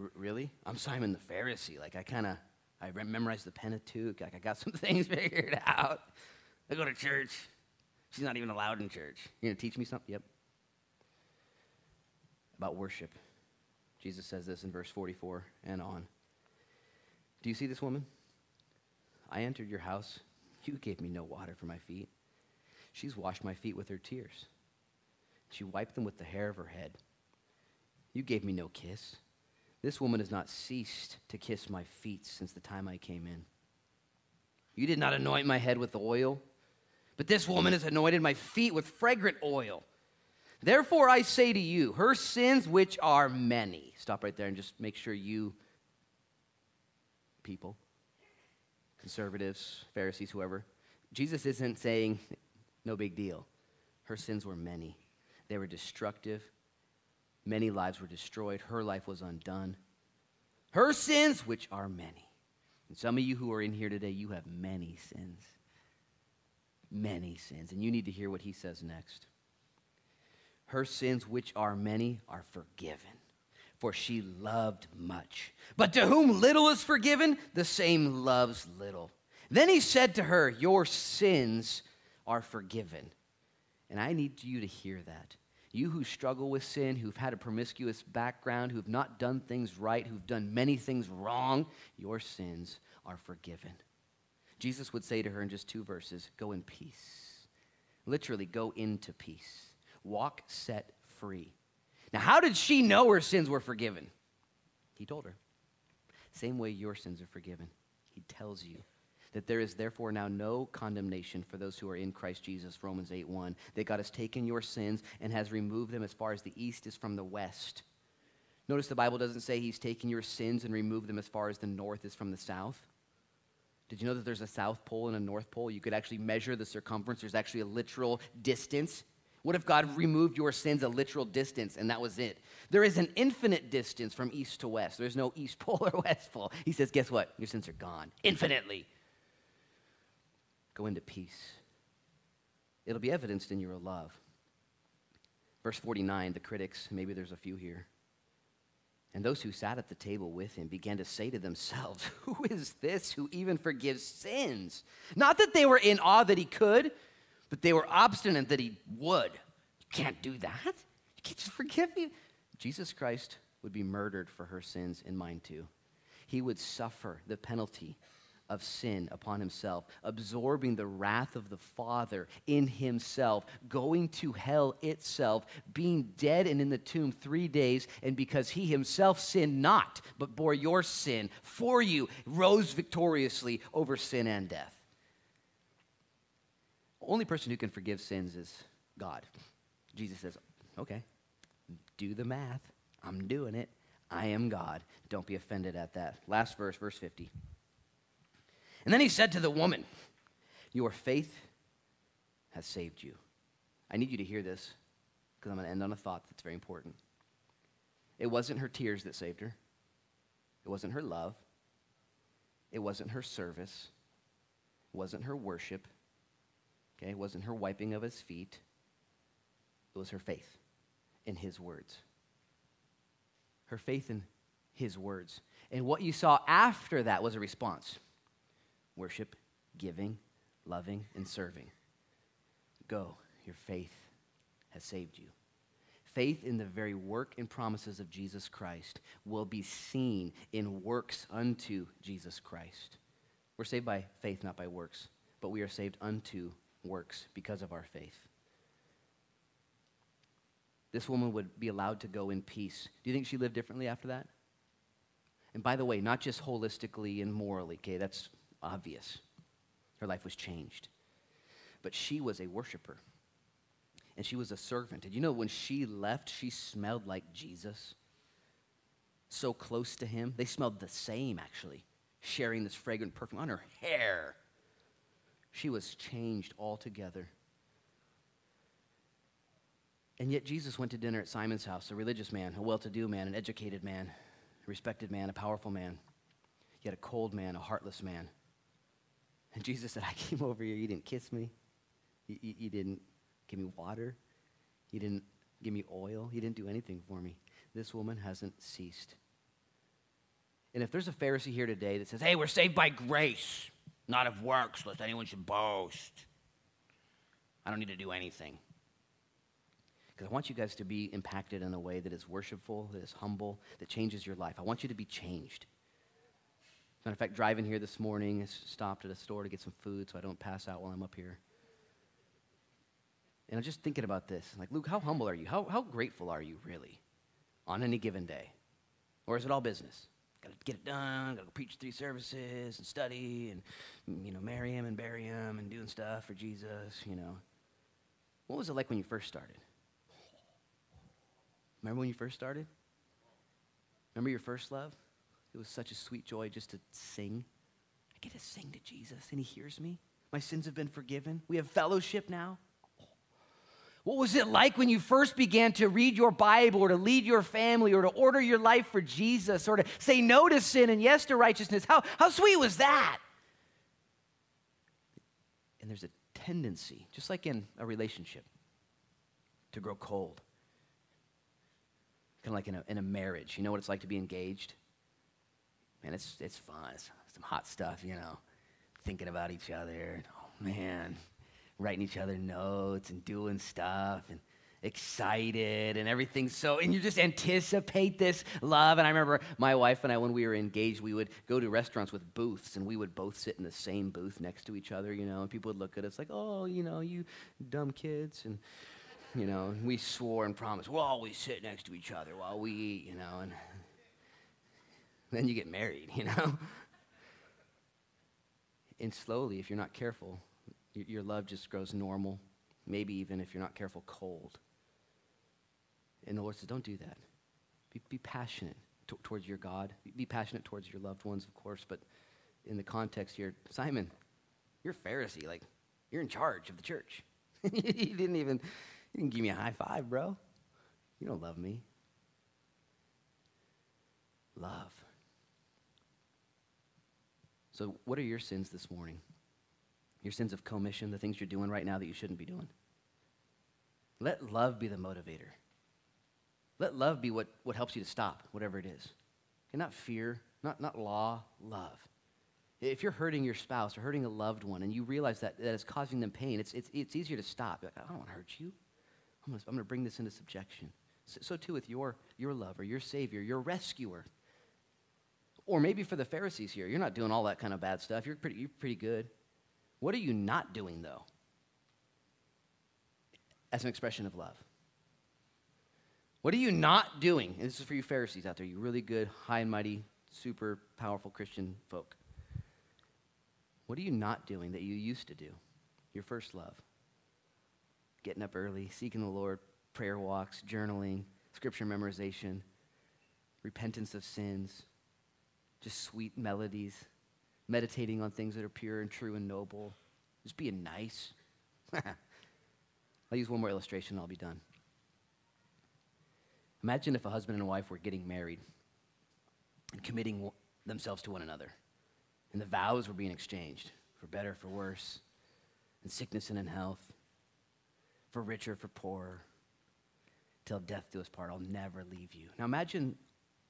R- really? I'm Simon the Pharisee. Like, I kind of, I memorized the Pentateuch. Like, I got some things figured out. I go to church. She's not even allowed in church. You're going to teach me something? Yep about worship. Jesus says this in verse 44 and on. Do you see this woman? I entered your house. You gave me no water for my feet. She's washed my feet with her tears. She wiped them with the hair of her head. You gave me no kiss. This woman has not ceased to kiss my feet since the time I came in. You did not anoint my head with oil, but this woman has anointed my feet with fragrant oil. Therefore, I say to you, her sins, which are many. Stop right there and just make sure you, people, conservatives, Pharisees, whoever, Jesus isn't saying, no big deal. Her sins were many, they were destructive. Many lives were destroyed. Her life was undone. Her sins, which are many. And some of you who are in here today, you have many sins. Many sins. And you need to hear what he says next her sins, which are many, are forgiven. For she loved much. But to whom little is forgiven, the same loves little. Then he said to her, Your sins are forgiven. And I need you to hear that. You who struggle with sin, who've had a promiscuous background, who've not done things right, who've done many things wrong, your sins are forgiven. Jesus would say to her in just two verses, Go in peace. Literally, go into peace walk set free. Now, how did she know her sins were forgiven? He told her. Same way your sins are forgiven. He tells you that there is therefore now no condemnation for those who are in Christ Jesus, Romans 8 1. That God has taken your sins and has removed them as far as the east is from the west. Notice the Bible doesn't say he's taken your sins and removed them as far as the north is from the south. Did you know that there's a south pole and a north pole? You could actually measure the circumference. There's actually a literal distance. What if God removed your sins a literal distance and that was it? There is an infinite distance from east to west. There's no east pole or west pole. He says, guess what? Your sins are gone infinitely. Go into peace. It'll be evidenced in your love. Verse 49, the critics, maybe there's a few here. And those who sat at the table with him began to say to themselves, Who is this who even forgives sins? Not that they were in awe that he could, but they were obstinate that he would. You can't do that. You can't just forgive me. Jesus Christ would be murdered for her sins and mine too. He would suffer the penalty of sin upon himself, absorbing the wrath of the Father in himself, going to hell itself, being dead and in the tomb three days, and because he himself sinned not, but bore your sin for you, rose victoriously over sin and death. Only person who can forgive sins is God. Jesus says, okay, do the math. I'm doing it. I am God. Don't be offended at that. Last verse, verse 50. And then he said to the woman, Your faith has saved you. I need you to hear this because I'm going to end on a thought that's very important. It wasn't her tears that saved her, it wasn't her love, it wasn't her service, it wasn't her worship, okay? It wasn't her wiping of his feet, it was her faith in his words. Her faith in his words. And what you saw after that was a response worship, giving, loving, and serving. Go, your faith has saved you. Faith in the very work and promises of Jesus Christ will be seen in works unto Jesus Christ. We're saved by faith, not by works, but we are saved unto works because of our faith. This woman would be allowed to go in peace. Do you think she lived differently after that? And by the way, not just holistically and morally, okay, that's obvious. Her life was changed. But she was a worshiper, and she was a servant. Did you know when she left, she smelled like Jesus? So close to him. They smelled the same, actually, sharing this fragrant perfume on her hair. She was changed altogether. And yet, Jesus went to dinner at Simon's house, a religious man, a well to do man, an educated man, a respected man, a powerful man, yet a cold man, a heartless man. And Jesus said, I came over here. You didn't kiss me. You, you, you, didn't give me water. You didn't give me oil. You didn't do anything for me. This woman hasn't ceased. And if there's a Pharisee here today that says, hey, we're saved by grace, not of works, lest anyone should boast, I don't need to do anything. Because I want you guys to be impacted in a way that is worshipful, that is humble, that changes your life. I want you to be changed. Matter of fact, driving here this morning, I stopped at a store to get some food so I don't pass out while I'm up here. And I'm just thinking about this. Like, Luke, how humble are you? How, how grateful are you, really, on any given day? Or is it all business? Got to get it done, got to preach three services and study and, you know, marry him and bury him and doing stuff for Jesus, you know. What was it like when you first started? Remember when you first started? Remember your first love? It was such a sweet joy just to sing. I get to sing to Jesus, and He hears me. My sins have been forgiven. We have fellowship now. What was it like when you first began to read your Bible or to lead your family or to order your life for Jesus or to say no to sin and yes to righteousness? How, how sweet was that? And there's a tendency, just like in a relationship, to grow cold. Kind of like in a, in a marriage. You know what it's like to be engaged? man, it's, it's fun. It's some hot stuff, you know, thinking about each other. Oh, man, writing each other notes and doing stuff and excited and everything. So, and you just anticipate this love. And I remember my wife and I, when we were engaged, we would go to restaurants with booths and we would both sit in the same booth next to each other, you know, and people would look at us like, oh, you know, you dumb kids. And you know, and we swore and promised, we'll always sit next to each other while we eat, you know, and then you get married, you know? And slowly, if you're not careful, your love just grows normal, maybe even if you're not careful, cold. And the Lord says, don't do that. Be, be passionate t- towards your God. Be passionate towards your loved ones, of course, but in the context here, Simon, you're a Pharisee. Like, you're in charge of the church. you didn't even you didn't give me a high five, bro. You don't love me. Love. So, what are your sins this morning? Your sins of commission, the things you're doing right now that you shouldn't be doing. Let love be the motivator. Let love be what, what helps you to stop, whatever it is. And not fear, not, not law, love. If you're hurting your spouse or hurting a loved one and you realize that, that is causing them pain, it's, it's, it's easier to stop. Like, I don't want to hurt you. I'm going, I'm to bring this into subjection. So, so, too with your, your lover, your savior, your rescuer. Or maybe for the Pharisees here, you're not doing all that kind of bad stuff. You're pretty, you're pretty good. What are you not doing, though? As an expression of love. What are you not doing? And this is for you Pharisees out there, you really good, high and mighty, super powerful Christian folk. What are you not doing that you used to do? Your first love. Getting up early, seeking the Lord, prayer walks, journaling, scripture memorization, repentance of sins, just sweet melodies, meditating on things that are pure and true and noble, just being nice. I'll use one more illustration and I'll be done. Imagine if a husband and a wife were getting married and committing themselves to one another, and the vows were being exchanged for better, for worse, in sickness and in health, for richer, for poorer, till death do us part. I'll never leave you. Now imagine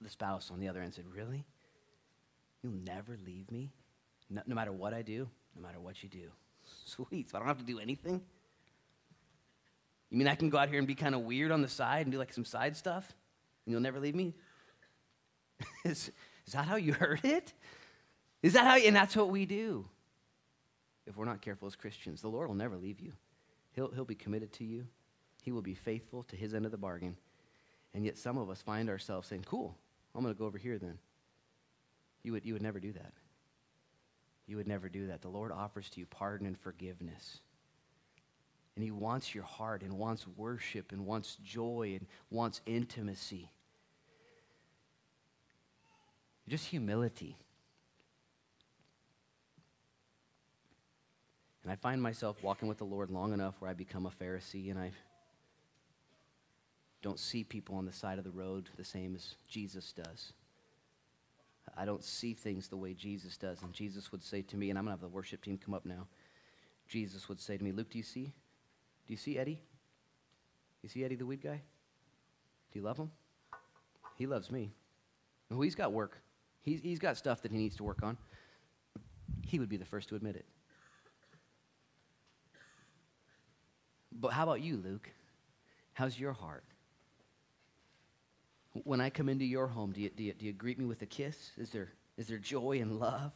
the spouse on the other end said, Really? You'll never leave me? No, no matter what I do, no matter what you do. Sweet. So I don't have to do anything? You mean I can go out here and be kind of weird on the side and do like some side stuff? And you'll never leave me? is, is that how you heard it? Is that how, and that's what we do if we're not careful as Christians. The Lord will never leave you. He'll, he'll be committed to you. He will be faithful to his end of the bargain. And yet some of us find ourselves saying, cool, I'm going to go over here then. You would, you would never do that. You would never do that. The Lord offers to you pardon and forgiveness. And He wants your heart and wants worship and wants joy and wants intimacy. Just humility. And I find myself walking with the Lord long enough where I become a Pharisee and I don't see people on the side of the road the same as Jesus does. I don't see things the way Jesus does. And Jesus would say to me, and I'm going to have the worship team come up now. Jesus would say to me, Luke, do you see? Do you see Eddie? You see Eddie the weed guy? Do you love him? He loves me. Oh, he's got work. He's, he's got stuff that he needs to work on. He would be the first to admit it. But how about you, Luke? How's your heart? When I come into your home, do you, do you, do you greet me with a kiss? Is there, is there joy and love?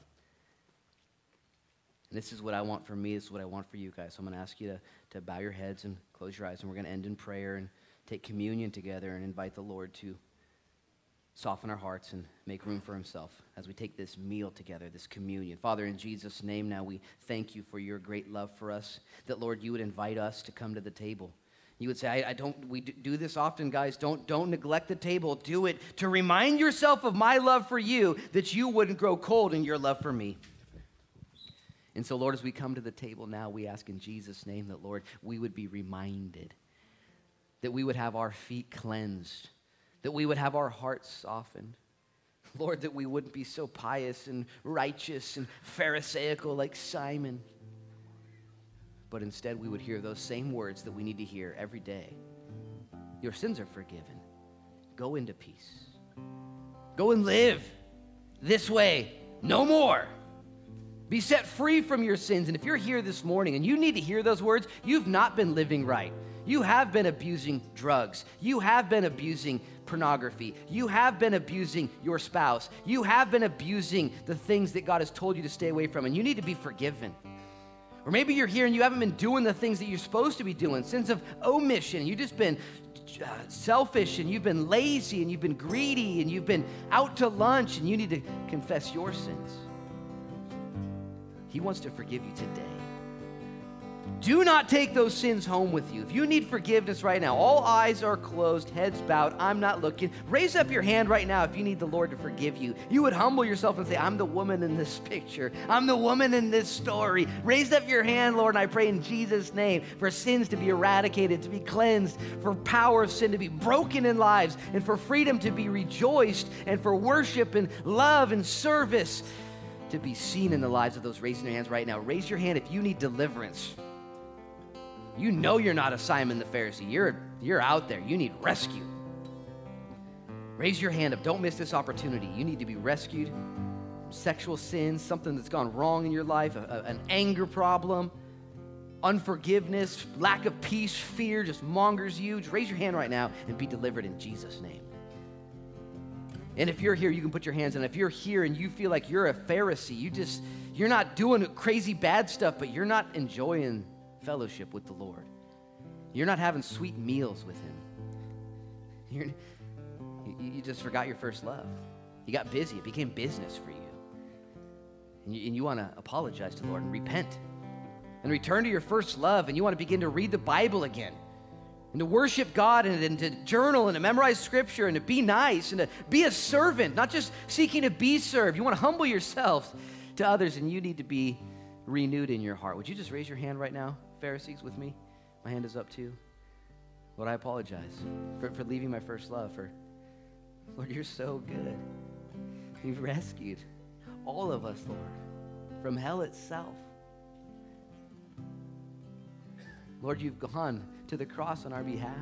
And this is what I want for me. This is what I want for you guys. So I'm going to ask you to, to bow your heads and close your eyes. And we're going to end in prayer and take communion together and invite the Lord to soften our hearts and make room for himself as we take this meal together, this communion. Father, in Jesus' name, now we thank you for your great love for us, that, Lord, you would invite us to come to the table. You would say, I, I, don't, we do this often, guys. Don't, don't neglect the table. Do it to remind yourself of my love for you, that you wouldn't grow cold in your love for me. And so, Lord, as we come to the table now, we ask in Jesus' name that, Lord, we would be reminded, that we would have our feet cleansed, that we would have our hearts softened. Lord, that we wouldn't be so pious and righteous and Pharisaical like Simon, but instead we would hear those same words that we need to hear every day. Your sins are forgiven. Go into peace. Go and live this way, no more. Be set free from your sins. And if you're here this morning and you need to hear those words, you've not been living right. You have been abusing drugs. You have been abusing pornography. You have been abusing your spouse. You have been abusing the things that God has told you to stay away from, and you need to be forgiven. Or maybe you're here and you haven't been doing the things that you're supposed to be doing. Sins of omission. You've just been uh, selfish and you've been lazy and you've been greedy and you've been out to lunch and you need to confess your sins. He wants to forgive you today. Do not take those sins home with you. If you need forgiveness right now, all eyes are closed, heads bowed, I'm not looking. Raise up your hand right now if you need the Lord to forgive you. You would humble yourself and say, I'm the woman in this picture. I'm the woman in this story. Raise up your hand, Lord, and I pray in Jesus' name for sins to be eradicated, to be cleansed, for power of sin to be broken in lives, and for freedom to be rejoiced, and for worship and love and service to be seen in the lives of those raising their hands right now. Raise your hand if you need deliverance. You know you're not a Simon the Pharisee. You're, you're out there. You need rescue. Raise your hand up. Don't miss this opportunity. You need to be rescued. Sexual sins, something that's gone wrong in your life, a, a, an anger problem, unforgiveness, lack of peace, fear just mongers you. Just raise your hand right now and be delivered in Jesus' name. And if you're here, you can put your hands in. If you're here and you feel like you're a Pharisee, you just, you're not doing crazy bad stuff, but you're not enjoying fellowship with the Lord. You're not having sweet meals with Him. You're, you, just forgot your first love. You got busy, it became business for you. And you, you want to apologize to the Lord and repent and return to your first love, and you want to begin to read the Bible again and to worship God and, and, to journal and to memorize scripture and to be nice and to be a servant, not just seeking to be served. You want to humble yourselves to others, and you need to be renewed in your heart. Would you just raise your hand right now? Pharisees with me? My hand is up too. Lord, I apologize for, for leaving my first love. For Lord, you're so good. You've rescued all of us, Lord, from hell itself. Lord, you've gone to the cross on our behalf.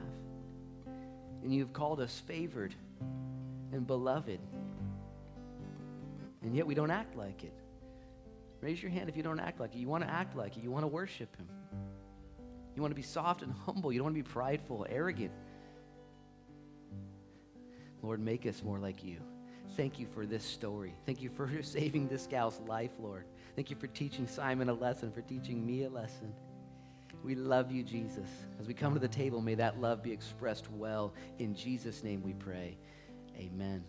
And you've called us favored and beloved. And yet we don't act like it. Raise your hand if you don't act like it. You want to act like it. You want to worship Him. You want to be soft and humble. You don't want to be prideful, arrogant. Lord, make us more like you. Thank you for this story. Thank you for saving this gal's life, Lord. Thank you for teaching Simon a lesson, for teaching me a lesson. We love you, Jesus. As we come to the table, may that love be expressed well. In Jesus' name we pray. Amen.